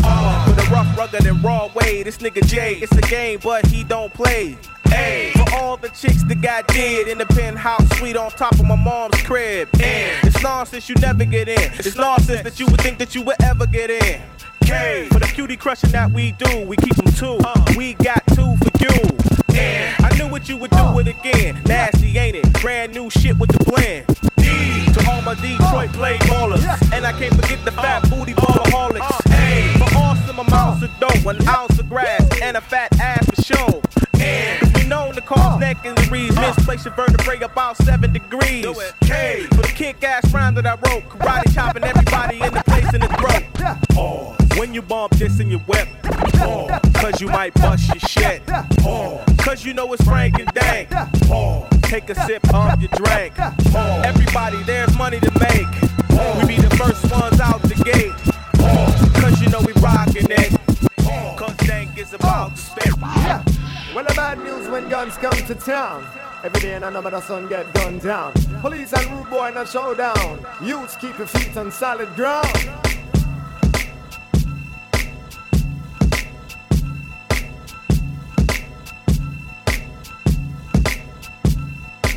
Rugged, and raw way, this nigga Jay, it's a game, but he don't play. Hey, for all the chicks that got dead in the penthouse suite on top of my mom's crib. And it's nonsense you never get in. It's nonsense that you would think that you would ever get in. K for the cutie crushing that we do, we keep them two. Uh, We got two for you. And I knew what you would do uh. it again. Nasty, ain't it? Brand new shit with the blend. D to all my Detroit uh. play ballers. And I can't forget the fat uh. booty ballaholics. Hey, for awesome amounts of dough, an ounce of grass, and a fat secondaries. Misplace your vertebrae about seven degrees. K for the kick ass rhyme that I wrote. Karate chopping everybody in the place in the throat. Oh, When you bump this in your whip. Pause. Cause you might bust your shit. Pause. Cause you know it's Frank and Dank. Pause. Take a sip of your drink. Pause. Everybody, there's money to make. Oh, We be the first ones out the gate. Cause you know we rockin' Well, the bad news when guns come to town. Every day and another sun get gunned down. Police and rude boy in a showdown. Youths keep your feet on solid ground.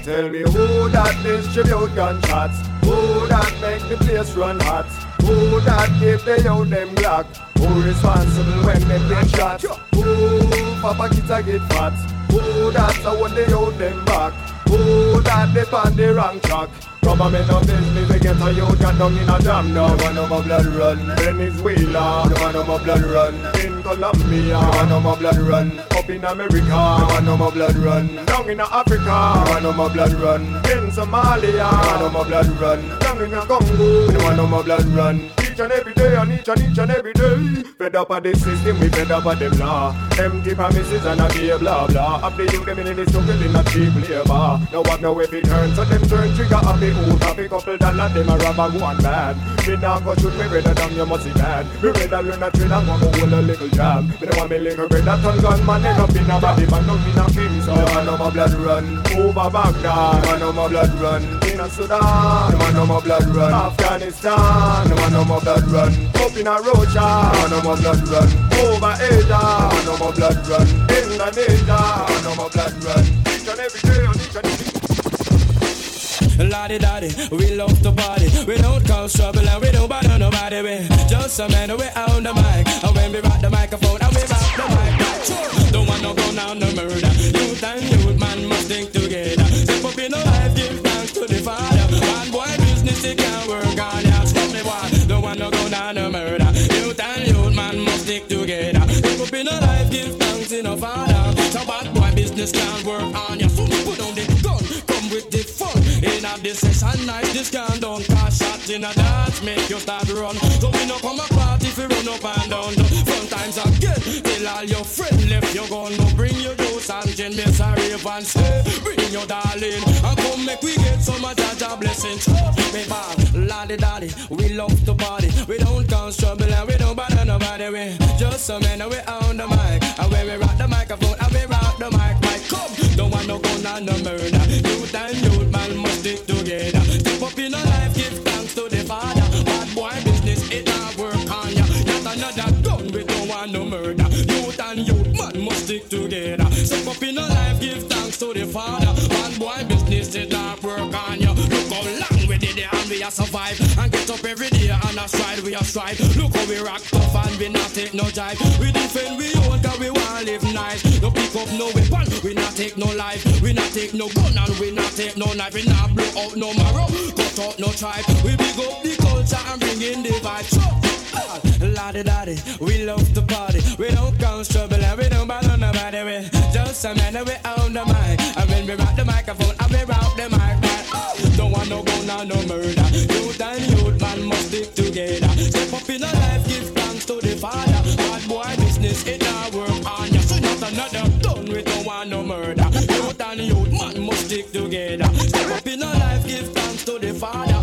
Tell me who that distribute gunshots? Who that make the place run hot? Who that give the out them Glock? Who responsible when they get shot? Who Papa kids a get fat? Who that a when they out them back? Who that they on the wrong track? Government no business, we get a youth got down in a jam now. No one no more blood run. Venezuela, no one no more blood run. In Colombia, no one no more blood run. Up in America, no one no more blood run. Down in Africa, no one no more blood run. In Somalia, no one no more blood run. Down in Congo, no one no more blood run. Each and every day, and each and each and every day. Fed up of the system, we fed up of them law. Empty promises and a be blah blah. The youth, them in the struggle in a cheap labor. No have no way to turn, so them turn trigger up the. Up a couple dollar, them a rob a one bad. Me now go shoot me brother down, you must see bad. Me rather learn a trade and go hold a little job. Me don't want me little brother turn gunman, end up in a body man, don't in a king. So no no more blood run over Baghdad. No no more blood run in a Sudan. No no more blood run Afghanistan. No no more blood run up in a Rocha. No no more blood run over Asia. No no more blood run Indonesia. No no more blood run each and every day on each and every Lottie daddy, we love to party. We don't cause trouble and we don't bother nobody. We just a man, we own the mic. And when we rock the microphone, and we rock the mic. Don't want no go down no murder. Youth and youth, man, must think together. Step up in the life, give thanks to the Father. One boy business, it can't work on ya. Stop me, boy. Don't want no go down no murder. Youth and youth, man, must stick together. Step up in the life, give thanks to the Father. So bad boy business can't work on ya. In a this session night, this can done Cause shots in a dance make you start run. So we no come a party if you run up and down. Fun times again, tell all your friends Left you gon' no bring your juice and gin Miss a rave and say, bring your darling And come make we get some of Jaja blessings Me bad, laddie daddy, we love to party We don't cause trouble and we don't bother nobody We just some men and we on the mic And when we rock the microphone and we rock the mic Mic come, don't want no gun and no murder Youth and youth man must stick together. Step up in a life, give thanks to the Father. Bad boy business, it not work on ya. Not another gun, we don't want no murder. Youth and youth, man must stick together. Step up in a life, give thanks to the Father. Bad boy business, it not work on ya. Look how long we did it and we a survive. And get up every day and a stride, we a strive. Look how we rock tough and we not take no jive. We defend we own cause we want live nice. No pick up no weapon, we not take no life. We not take no gun and we not take no knife. We not blow out no marrow, cut out no tribe. We big up the culture and bring in the vibe. Laddie daddy, we love to party. We don't cause trouble and we don't bother nobody. We just a man and we own the mic. And when we rock the microphone and we rock the mic, right? Don't want no gun and no murder. Youth and youth man must stick together. Step up in a life, give thanks to the Father. Bad boy business, it not work on ya. Not another gun, we don't want no murder. Youth and youth man must stick together. Step up in a life, give thanks to the Father.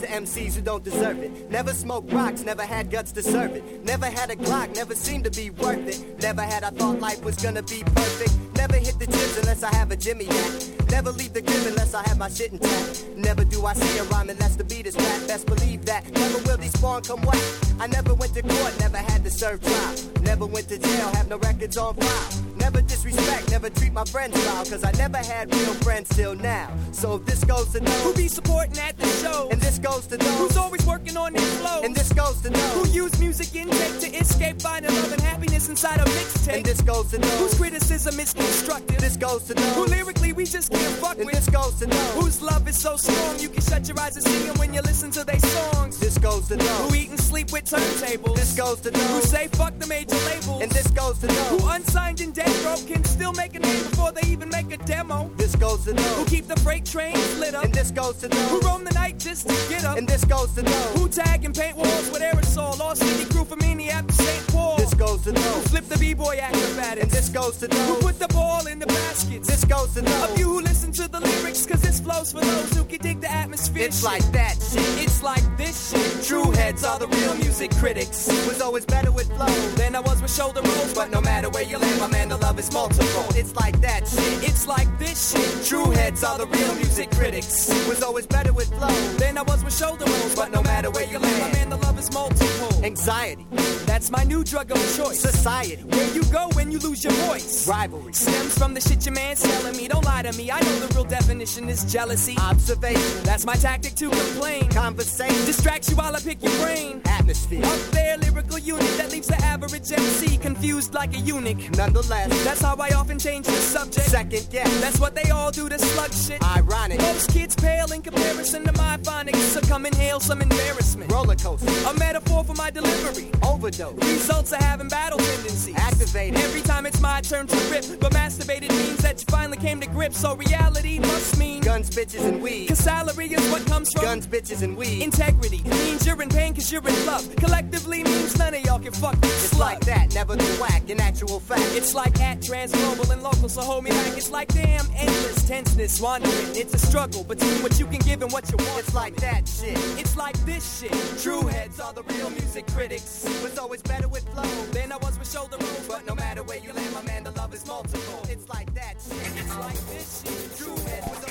To MCs who don't deserve it. Never smoked rocks, never had guts to serve it. Never had a Glock, never seemed to be worth it. Never had I thought life was gonna be perfect. Never hit the gyms unless I have a Jimmy hat. Never leave the crib unless I have my shit intact. Never do I see a rhyme unless the beat is rap. Best believe that. Never will these spawn come whack. I never went to court, never had to serve trial. Never went to jail, have no records on file. Never disrespect, never treat my friends foul. Cause I never had real friends till now. So this goes to those who be supporting at the show, and this goes to those who's always working on their flow, and this goes to those who use music intake to escape finding love and happiness inside a mixtape, and this goes to those whose criticism is constructive, this goes to those who lyrically we just can't fuck and with, this goes to those whose love is so strong you can shut your eyes and see them when you listen to their songs. This goes to those who eat and sleep with turntables. This goes to those who say fuck the major labels, and this goes to those who unsigned and dead broke can still make a before they even make a demo. This goes to those who keep the freight trains lit up, and this goes to those who roam the night just to get up, and this goes to those who tag and paint walls with aerosol. All city crew from Minneapolis, St. Paul. This goes to those who flip the b-boy acrobatics, and this goes to those who put the ball in the baskets. This goes to those of you who listen to the lyrics, cause this flows for those who can dig the atmosphere. It's shit. like that shit. It's like this shit. True heads are the real music critics. Was always better with flow than I was with shoulder rolls. But no matter where you land, my man, the love is multiple. It's like that shit. It's like this shit. True heads are the real music critics. Was always better with flow than I was with shoulder rolls. But no matter where you land, my man, the love is multiple. Anxiety. That's my new drug of choice. Society. Where you go when you lose your voice. Rivalry. Stems from the shit your man's telling me. Don't lie to me. I know the real definition is jealousy. Observation. That's my tactic to complain. Conversation. Distracts you while I pick your brain. Atmosphere. Up there, lyrical unit that leaves the average MC confused like a eunuch. Nonetheless, that's how I often change the subject. Second guess. That's what they all do to Slug shit. Ironic. Most kids pale in comparison to my phonics. So come inhale some embarrassment. Roller coaster. A metaphor for my delivery. Overdose. Results of having battle tendencies. Activated. Every time it's my turn to rip. But masturbated means that you finally came to grips. So reality must mean guns, bitches, and weed. Cause salary is what comes from guns, bitches, and weed. Integrity means you're in pain cause you're in love. Collectively means none of y'all can fuck this It's like that, never the whack, in actual fact. It's like at trans global and local, so hold me back. It's like damn endless tenseness wandering. It's a struggle between what you can give and what you want. It's like that shit. It's like this shit. True heads are the real music critics. Was always better with flow than I was with shoulder rolls. But no matter where you land, my man, the love is multiple. It's like that shit. It's like this shit. True heads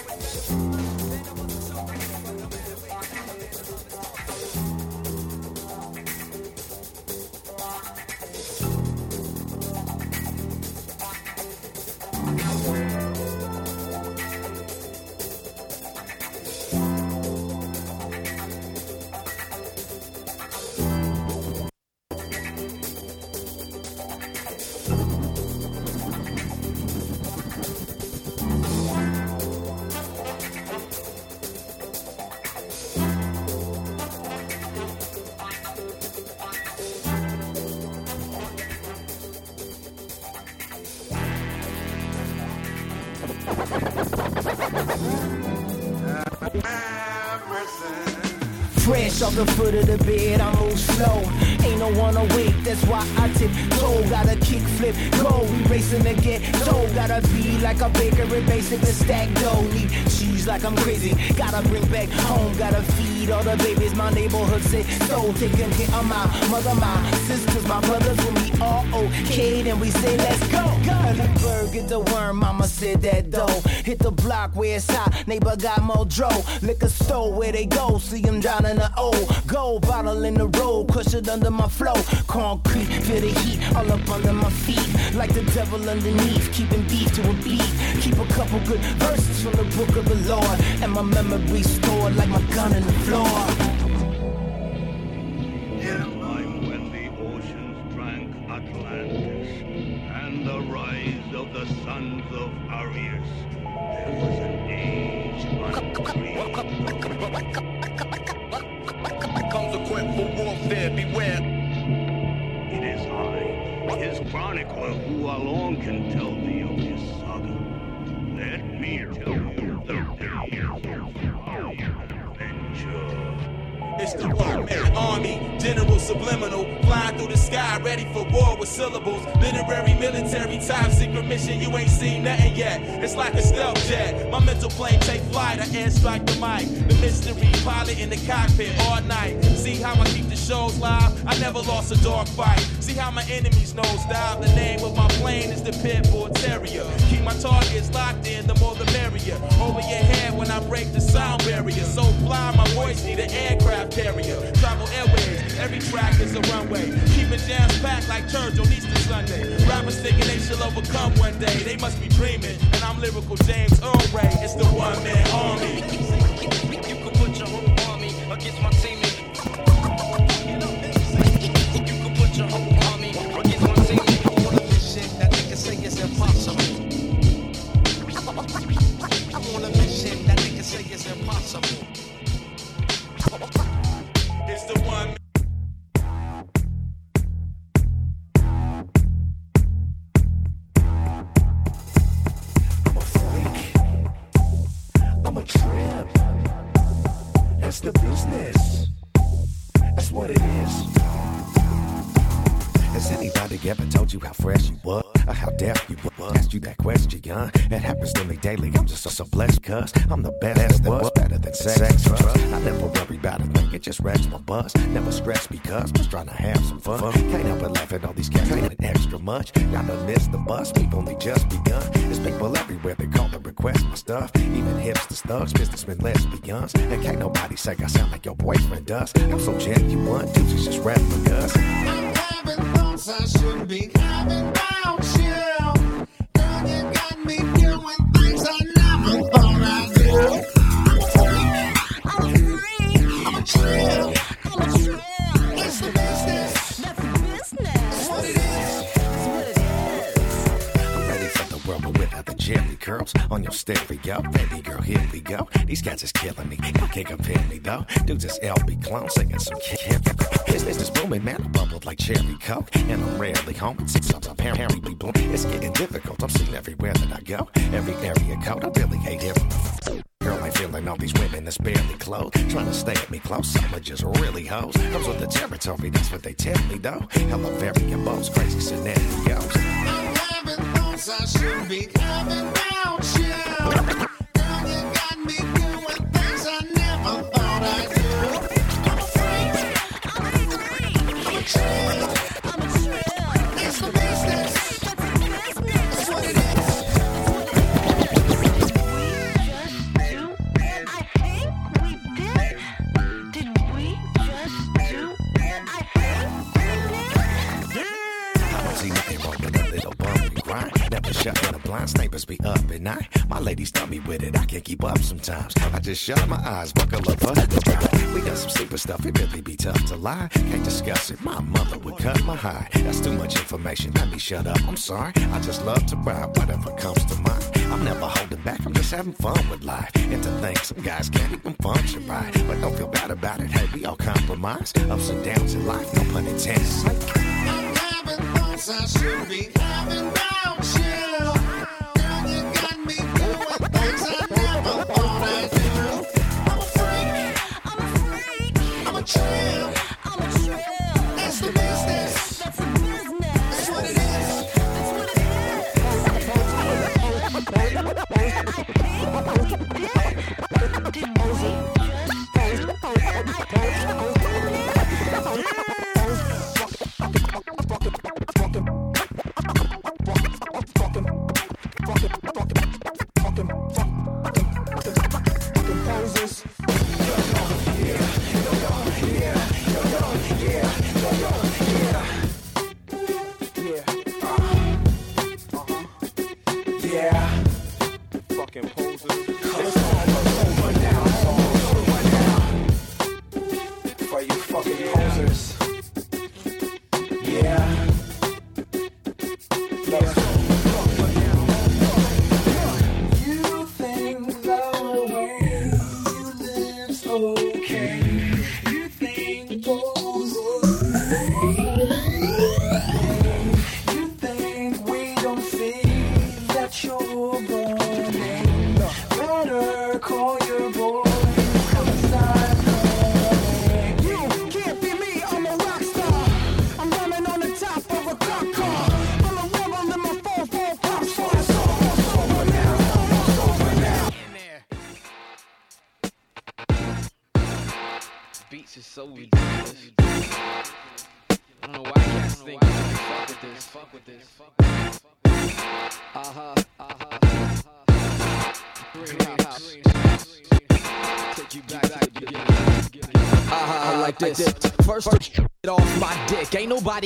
the foot of the bed, I move slow. Ain't no one awake, that's why I tip toe. Gotta kick flip, go. We racing to get dough. Gotta be like a baker and basic and stack dough. Need cheese like I'm crazy. Gotta bring back home. Gotta feed all the babies. My neighborhood said so. Taking care of my mother, my sisters, my brothers. When we all okay, then we say let's go. The bird, get the worm. Mama said that though. Hit the block where it's hot. Neighbor got more dro. Liquor store where they go. See them drowning the old Gold bottle in the road. It under my flow. Concrete, feel the heat all up under my feet. Like the devil underneath, keeping beef to a beat. Keep a couple good verses from the book of the Lord. And my memory stored like my gun in the floor. In a time when the oceans drank Atlantis and the rise of the sons of Aryas. There was an age Comes equipped for warfare, beware. It is I, his chronicler, who alone can tell thee of this general subliminal, flying through the sky, ready for war with syllables. Literary, military, top secret mission, you ain't seen nothing yet. It's like a stealth jet. My mental plane take flight, I airstrike the mic. The mystery pilot in the cockpit all night. See how I keep the shows live? I never lost a dog fight. See how my enemies nosedive? The name of my plane is the Pitbull Terrier. Keep my targets locked in, the more the merrier. Over your head when I break the sound barrier. So fly, my voice need an aircraft carrier. Travel airways, every track is a runway. Keep it jams packed like church on Easter Sunday. Rappers thinking they shall overcome one day. They must be dreaming. And I'm lyrical James Earl Ray. It's the one man army. You can put your whole army against my team. You can put your whole army against my team. On a mission that they can say is impossible. I'm on a mission that they can say is impossible. It's the one. It happens to me daily. I'm just so, so blessed, cuz I'm the best that was better than sex. Trust. I never worry about a thing, it just racks my buzz. Never stress because I'm just trying to have some fun. Can't help but laugh at all these cats ain't extra much. Y'all done the bus, we've only just begun. There's people everywhere that call to request my stuff. Even hipsters, thugs, businessmen, lesbians. And can't nobody say I sound like your boyfriend does. I'm so genuine, dudes is just replicas. having thoughts I shouldn't be having about you. Girl, you me doing things I never thought I'd do. I'm a trip. The world, the jelly curls on your stereo. Baby girl, here we go. These cats is killing me. You can't compare me though. Dudes is LB clone singing some. His business booming, man. Bubbled like cherry coke, and I'm rarely home. It's something apparently be blown. It's getting difficult. I'm seen everywhere that I go. Every area code. I really hate the Girl ain't feeling all these women that's barely clothed. Trying to stay at me close, some are just really hoes. Comes with the territory, that's what they tell me though. Hella very boast, crazy scenarios. Having thoughts I shouldn't be having about you. Girl, you got me doing Shut when the blind snipers be up at night. My ladies tell me with it, I can't keep up sometimes. I just shut my eyes, buckle up for the ride. We got some super stuff, it really be tough to lie. Can't discuss it, my mother would cut my hide. That's too much information, let me shut up. I'm sorry, I just love to ride whatever comes to mind. I'm never holding back, I'm just having fun with life. And to think some guys can't even function right. But don't feel bad about it, hey, we all compromise. Ups and downs in life, no pun intended. I should be having about you. Girl, you got me doing things I never do. I'm a freak. I'm a freak. I'm a. I'm a. That's the business. That's the business. That's what it is. Yeah.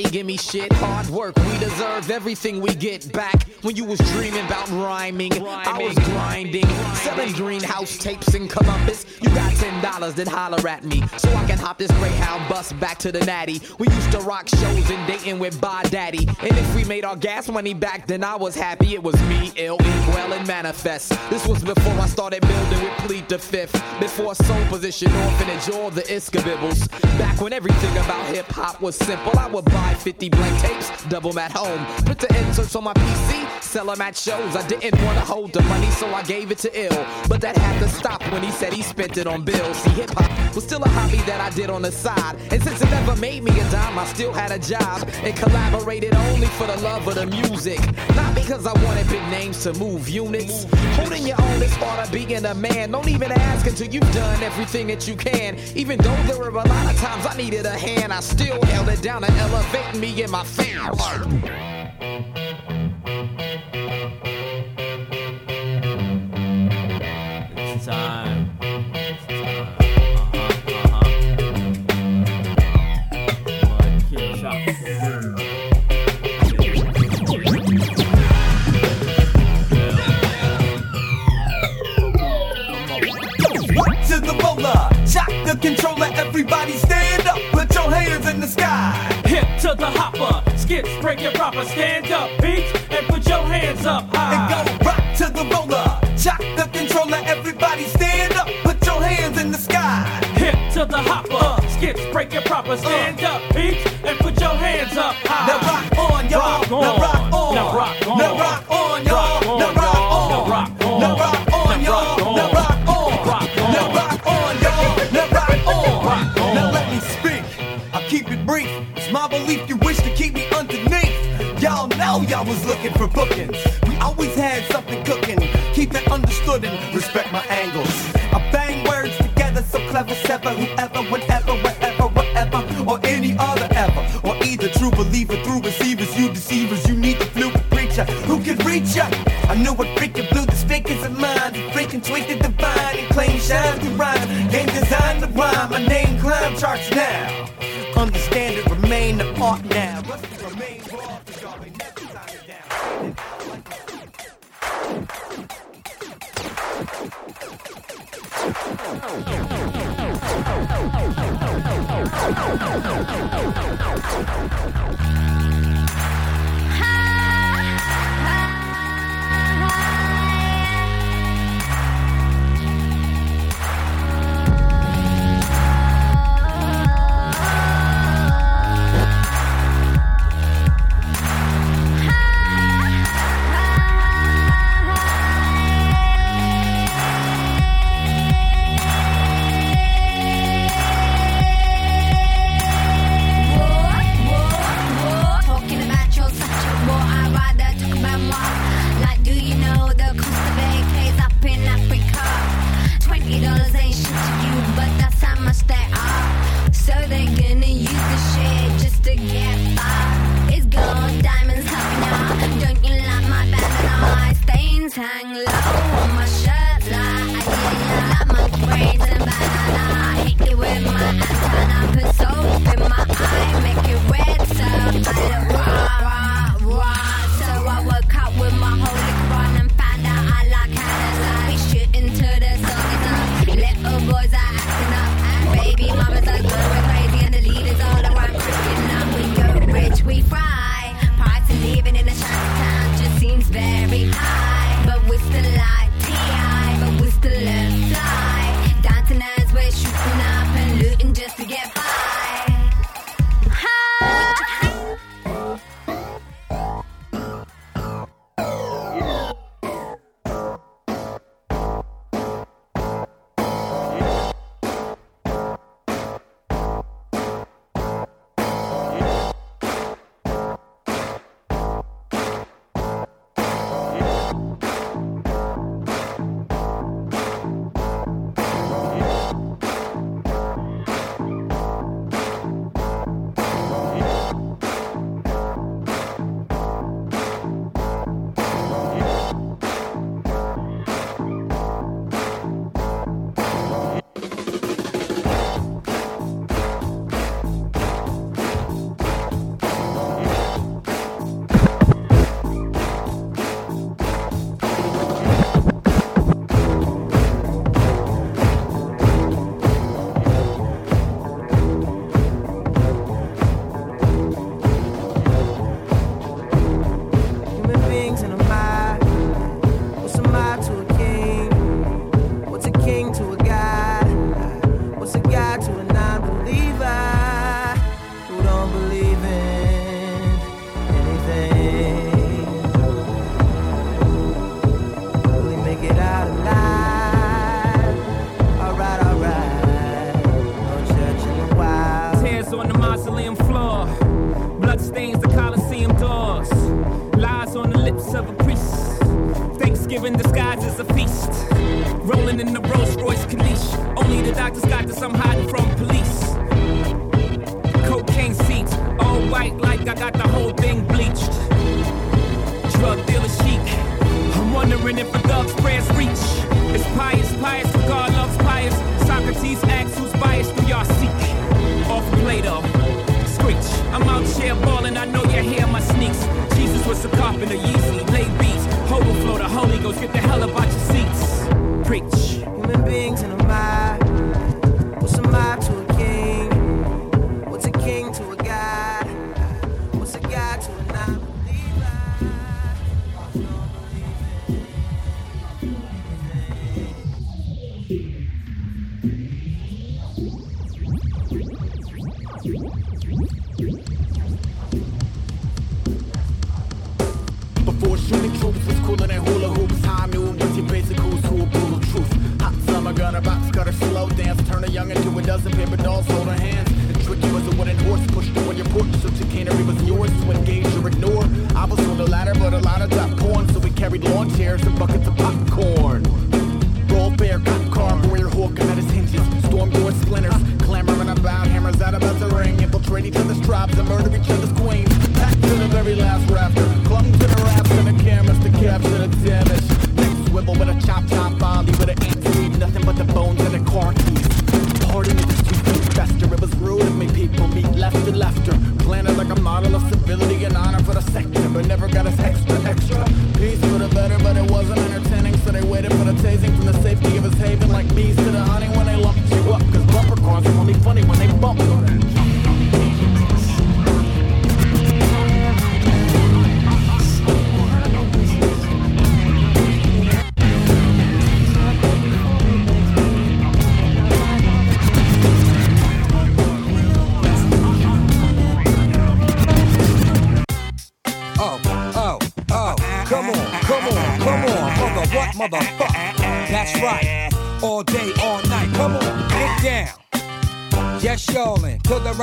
Nobody give me shit. Hard work, we deserve everything we get back. When you was dreaming about rhyming, I was grinding. Selling greenhouse tapes in Columbus. Dollars, then holler at me. So I can hop this Greyhound bus back to the natty. We used to rock shows in Dayton with Bar Daddy. And if we made our gas money back, then I was happy. It was me, Ill Well, and Manifest. This was before I started building with Plead the Fifth. Before Soul Position, Orphanage, or the Iskabibbles. Back when everything about hip hop was simple, I would buy 50 blank tapes, double them at home. Put the inserts on my PC, sell 'em at shows. I didn't want to hold the money, so I gave it to Ill. But that had to stop when he said he spent it on bills. Hip hop was still a hobby that I did on the side. And since it never made me a dime, I still had a job and collaborated only for the love of the music. Not because I wanted big names to move units. Holding your own is part of being a man. Don't even ask until you've done everything that you can. Even though there were a lot of times I needed a hand, I still held it down and elevate me and my fans. Time. To the roller? Shock the controller, everybody stand up, put your hands in the sky. Hip to the hopper, skips, break it proper, stand up, beats, and put your hands up high. And go rock to the roller. Shock the controller, everybody stand up, put your hands in the sky. Hip to the hopper, skips, break it proper, stand up, beats, and put your hands up high. Now rock on, y'all. Rock on. Now rock on. Now rock on. Now rock on, y'all. Now rock on. Now rock on. Now rock on, y'all. Now rock on. Now rock on, y'all. Now rock on. Now let me speak. I'll keep it brief. It's my belief you wish to keep me underneath. Y'all know y'all was looking for bookings. We always had something cooking. Keep it understood and respect my angles. I bang words together so clever, sever whoever, whenever, shine through rhyme. Game designed to rhyme, my name climb charts now. Understand it, remain the art now. Pleasure in disguise as a feast. Rolling in the Rolls Royce Corniche. Only the doctors got this, I'm hiding from police. Cocaine seats, all white like I got the whole thing bleached. Drug dealer chic. I'm wondering if a thug's prayers reach. It's pious, pious, for God loves pious. Socrates asks who's biased, do y'all seek? Off Plato, screech. I'm out here balling, I know you hear my sneaks. Jesus was a carpenter, Yeezy, laid beats. Overflow, the Holy Ghost, get the hell about your seats. Preach. Human beings in a mob.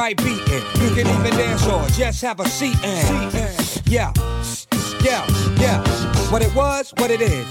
You can even dance or just have a seat in.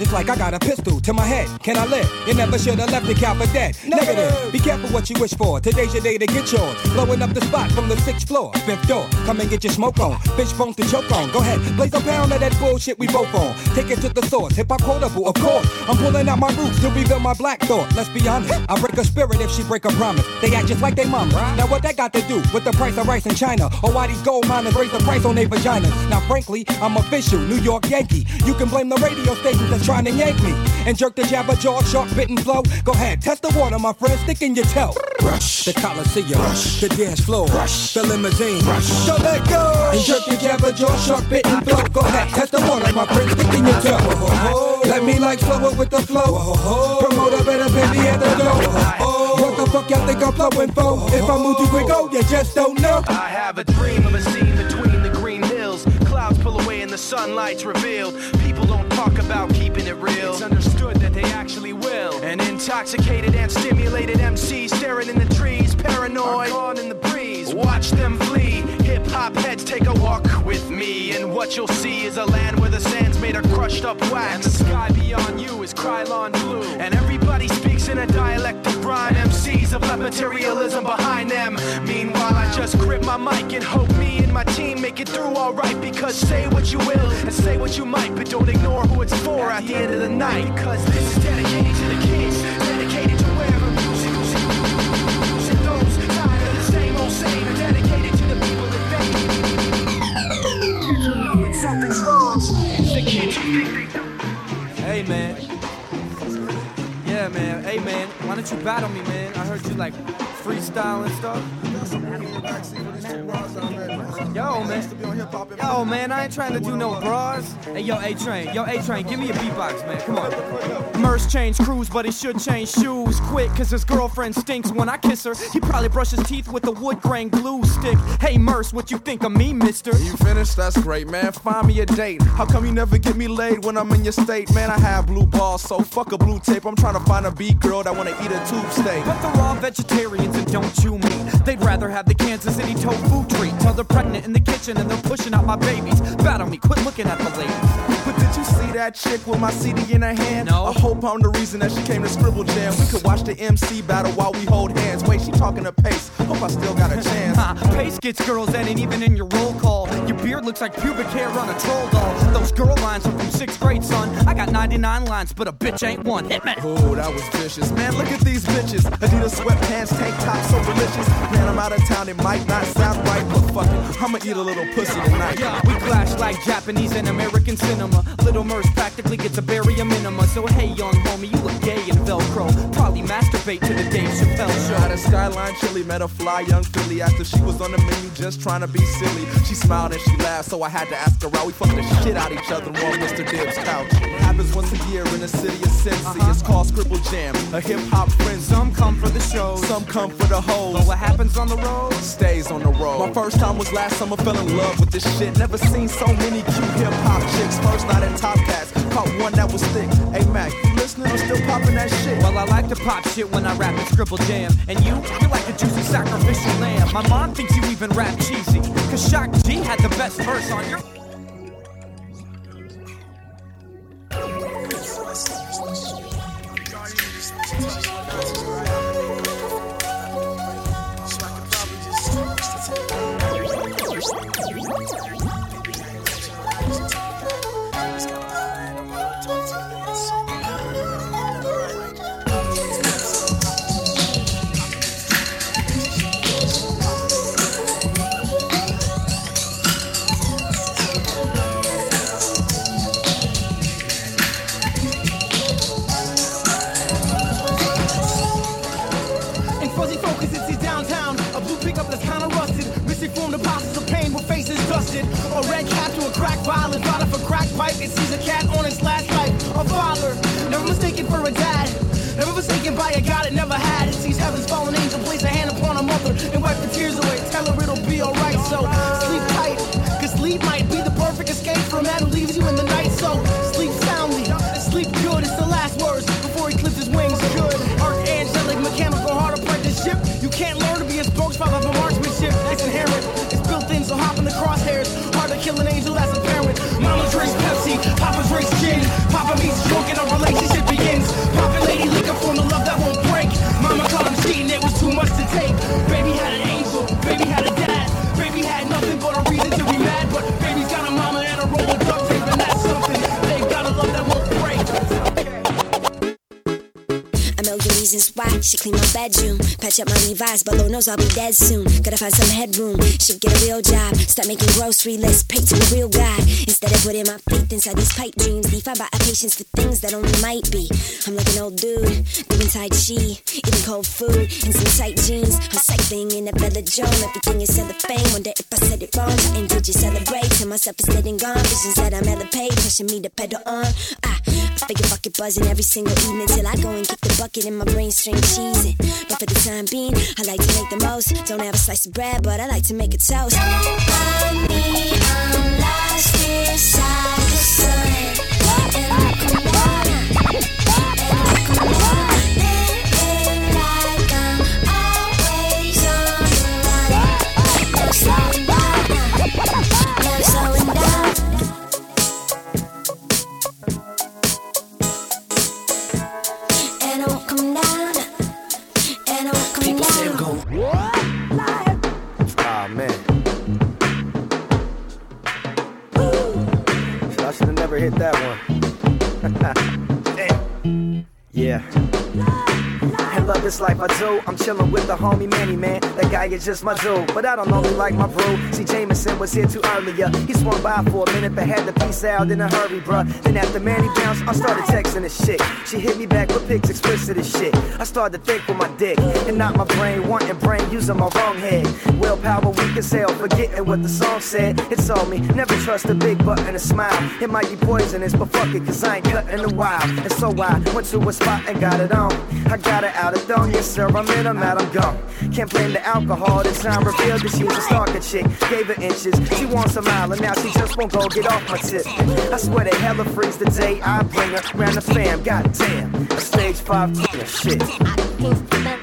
It's like I got a pistol to my head. Can I live? You never should have left the cow for dead. Negative. Be careful what you wish for. Today's your day to get yours. Blowing up the spot from the sixth floor, fifth door. Come and get your smoke on. Fish bones to choke on. Go ahead, blaze a pound of that bullshit we both on. Take it to the source. Hip hop quotable, of course. I'm pulling out my roots to reveal my black thought. Let's be honest. I break a spirit if she break a promise. They act just like they mama. Now what that got to do with the price of rice in China? Or why these gold miners raise the price on their vaginas? Now frankly, I'm official, New York Yankee. You can blame the radio stations that's trying to yank me. And jerk the jabber jaw, sharp bitten flow. Go ahead, test the water, my friend, stick in your toe. Rush. The Coliseum. Rush. The dance floor. Rush. The limousine. Rush. Don't let go. And jerk your jabber jaw, sharp bitten flow. Go ahead, test the water, my friend, stick in your toe. Let me like flow it with the flow. Promoter better pay me at the door. What the fuck y'all think I'm flowing for? If I move too quick, oh, you just don't know. I have a dream of a scene between the green hills. Clouds pull away and the sunlight's revealed. Talk about keeping it real. It's understood that they actually will. An intoxicated and stimulated MC staring in the trees, paranoid, gone in the breeze. Watch them flee. Hip hop heads take a walk with me, and what you'll see is a land where the sand's made of crushed up wax. And the sky beyond you is Krylon blue. And everybody speaks in a dialect of rhyme. MCs have left materialism behind them. Meanwhile, I just grip my mic and hope me and my team make it through alright. Because say what you will and say what you might, but don't ignore who it's for at the end of the night. Because this is dedicated to the kids, dedicated to wherever music goes. Those tired of the same old same, dedicated to the people that they. Something's wrong. The kids Hey man. Yeah man. Hey man. Why don't you battle me, man? I heard you like freestyle and stuff. Yo man. Yo man, I ain't trying to do no bras. Hey yo, A Train. Yo, A Train, give me a beatbox, man. Come on. Merce changed crews, but he should change shoes quick, cause his girlfriend stinks when I kiss her. He probably brushes teeth with a wood grain glue stick. Hey Merce, what you think of me, mister? You finished? That's great, man. Find me a date. How come you never get me laid when I'm in your state? Man, I have blue balls, so fuck a blue tape. I'm trying to find a beat girl that wanna eat a tube steak. But they're all vegetarians and don't chew meat. They'd rather have the Kansas City tofu treat. Till they're pregnant in the kitchen and they're pushing out my babies. Battle me, quit looking at the ladies. But did you see that chick with my CD in her hand? No. I hope I'm the reason that she came to Scribble Jam. We could watch the MC battle while we hold hands. Wait, she talking to Pace. Hope I still got a chance. Ha, Pace gets girls that ain't even in your roll call. Your beard looks like pubic hair on a troll doll. Those girl lines are from sixth grade, son. I got 99 lines, but a bitch ain't one. Hit me. Oh, that was vicious. Man, look at these bitches. Adidas sweatpants, tank tops, so delicious. Man, I'm out of town, it might not sound right, but fuck it. I'ma eat a little pussy tonight. Yeah, we clash like Japanese and American cinema. Little Merce practically gets a barrier minima. So hey, young homie, you look gay in Velcro. Probably masturbate to the Dave Chappelle show. At a skyline chili, met a fly young filly after she was on the menu just trying to be silly. She smiled and she laughed, so I had to ask her out. We fucked the shit out each other on Mr. Dibbs' couch. Happens once a year in the city of Cincy. Uh-huh. It's called Scribble Jam, a hip hop frenzy. Some come for the shows, some come for the hoes. But what happens on the road stays on the road. My first time was last summer, fell in love with this shit. Never seen so many cute hip hop chicks. First night at Top Cats, caught one that was thick. Hey Mac, you listening? I'm still popping that shit. Well, I like to pop shit when I rap and scribble jam. And you, you're like a juicy sacrificial lamb. My mom thinks you even rap cheesy. Cause Shock G had the best verse on your. うん。A red cap to a crack violet. Bought for crack pipe. It sees a cat on its last life. A father, never mistaken for a dad. Never mistaken by a God it never had. It sees heaven's fallen angel place a hand upon a mother and wipe the tears away. Drinks Pepsi, Papa Million reasons why. Should clean my bedroom. Patch up my Levi's, but Lord knows I'll be dead soon. Gotta find some headroom. Should get a real job. Start making grocery lists. Pray to a real God. Instead of putting my faith inside these pipe dreams. Defined by a patience for things that only might be. I'm like an old dude. Doing Tai Chi. Eating cold food. And some tight jeans. I'm cycling in a Bella Joan. Everything is cellophane. Wonder if I said it wrong. And did you celebrate? Tell myself it's dead and gone. Visions that I'm elevate. Pushing me to pedal on. Ah, I figure fuck it buzzing every single evening till I go and get the bucket in my brain string cheesing. But for the time being, I like to make the most. Don't have a slice of bread, but I like to make a toast. Honey, I'm lost inside this life I do. I'm chillin' with the homie Manny, man. That guy is just my dude. But I don't know me like my bro. See, Jameson was here too earlier. He swung by for a minute, but had to peace out in a hurry, bruh. Then after Manny bounced, I started texting this shit. She hit me back with pics explicit as shit. I started to think with my dick and not my brain. Wanting brain using my wrong head. Willpower weak as hell, forgetting what the song said. It told me never trust a big butt and a smile. It might be poisonous, but fuck it, cause I ain't cutting the wild. And so I went to a spot and got it on. I got it out of thong, yes sir, I'm in, I'm out, I'm gone. Can't blame the alcohol, this time revealed that she was a stalker chick. Gave her inches, she wants a mile, and now she just won't go get off my tip. I swear they hella freeze the day I bring her round the fam, goddamn. A stage five shit. stand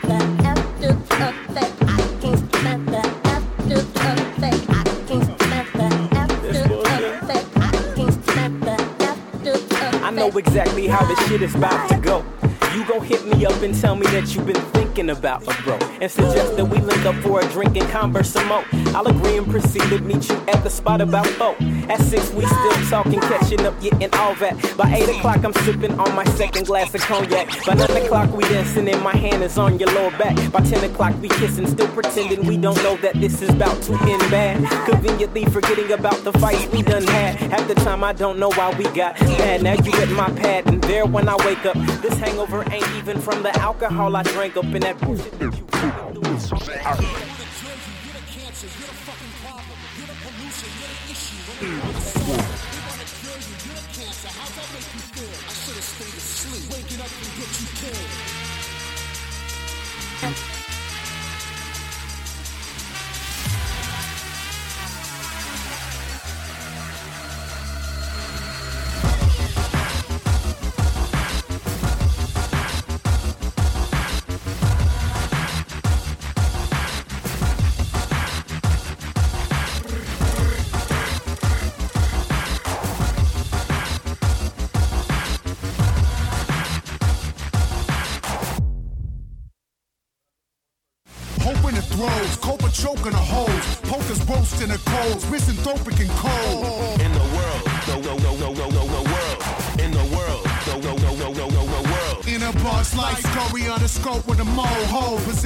the after effect. I can't stand the after effect. I can't stand the after effect. I can't stand the after effect. I know exactly how this shit is about to go. You gon' hit me up and tell me that you've been thinking about a bro and suggest that we link up for a drink and converse some more. I'll agree and proceed to meet you at the spot about four. At six, we still talking, catching up, getting all that. By eight o'clock, I'm sipping on my second glass of cognac. By nine o'clock, we dancing and my hand is on your lower back. By ten o'clock, we kissing, still pretending we don't know that this is about to end bad. Conveniently forgetting about the fights we done had. Half the time, I don't know why we got mad. Now you at my pad, and there when I wake up, this hangover ain't even from the alcohol I drank up in that bullshit that you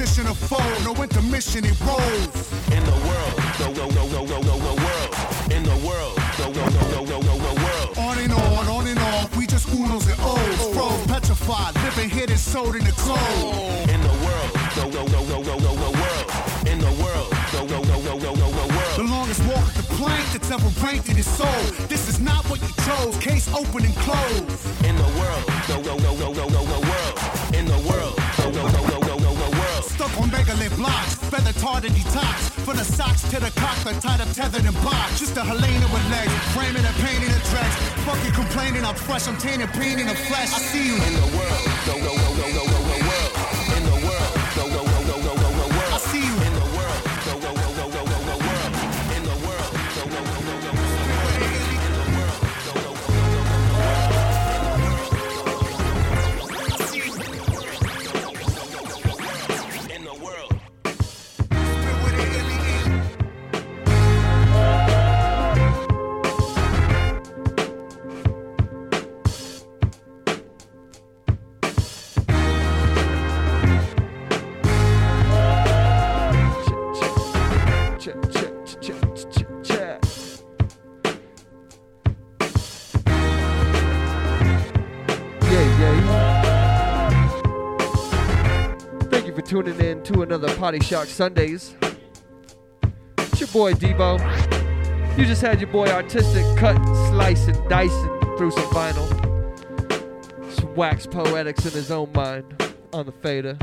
position of foe, no intermission, it rolls. In the world, go go go go go go go world. In the world, go go go go go go go world. On and on, on and off, we just unos and O's, froze, petrified, living hidden, sold in the cold. In the world, go go go go go go go world. In the world, go go go go go go go world. The longest walk the plank that's ever ranked in his soul. This is not what you chose, case open and closed. In the world, go go go go go go go world. In the world, go go go go Stuck on megalith blocks, feather tarred and detox. From the socks to the cock, they're tied up, tethered and boxed. Just a Helena with legs, framing and painting and dreads. Fucking complaining, I'm fresh, I'm tainted, painting the flesh. I see you In the world, go go go go go go to another Party Shark Sundays. It's your boy Debo. You just had your boy Artistic cut, cutting, slicing, dicing through some vinyl. Some wax poetics in his own mind on the fader.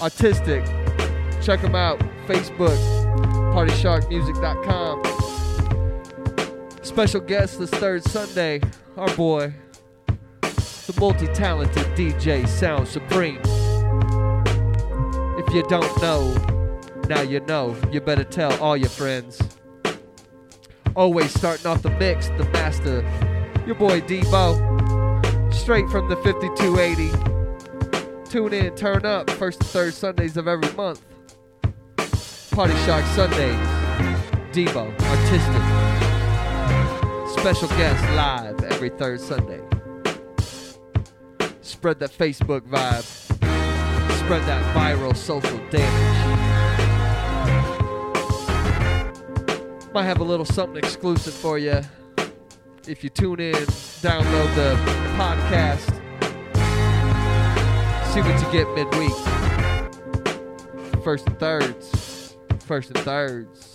Artistic. Check him out. Facebook. PartySharkMusic.com. Special guest this third Sunday, our boy, the multi-talented DJ Sound Supreme. If you don't know, now you know. You better tell all your friends. Always starting off the mix, the master, your boy Debo. Straight from the 5280. Tune in, turn up, first and third Sundays of every month. Party Shark Sundays. Debo, artistic. Special guest live every third Sunday. Spread that Facebook vibe. Spread that viral social damage. Might have a little something exclusive for you if you tune in, download the podcast, see what you get midweek. First and thirds. First and thirds.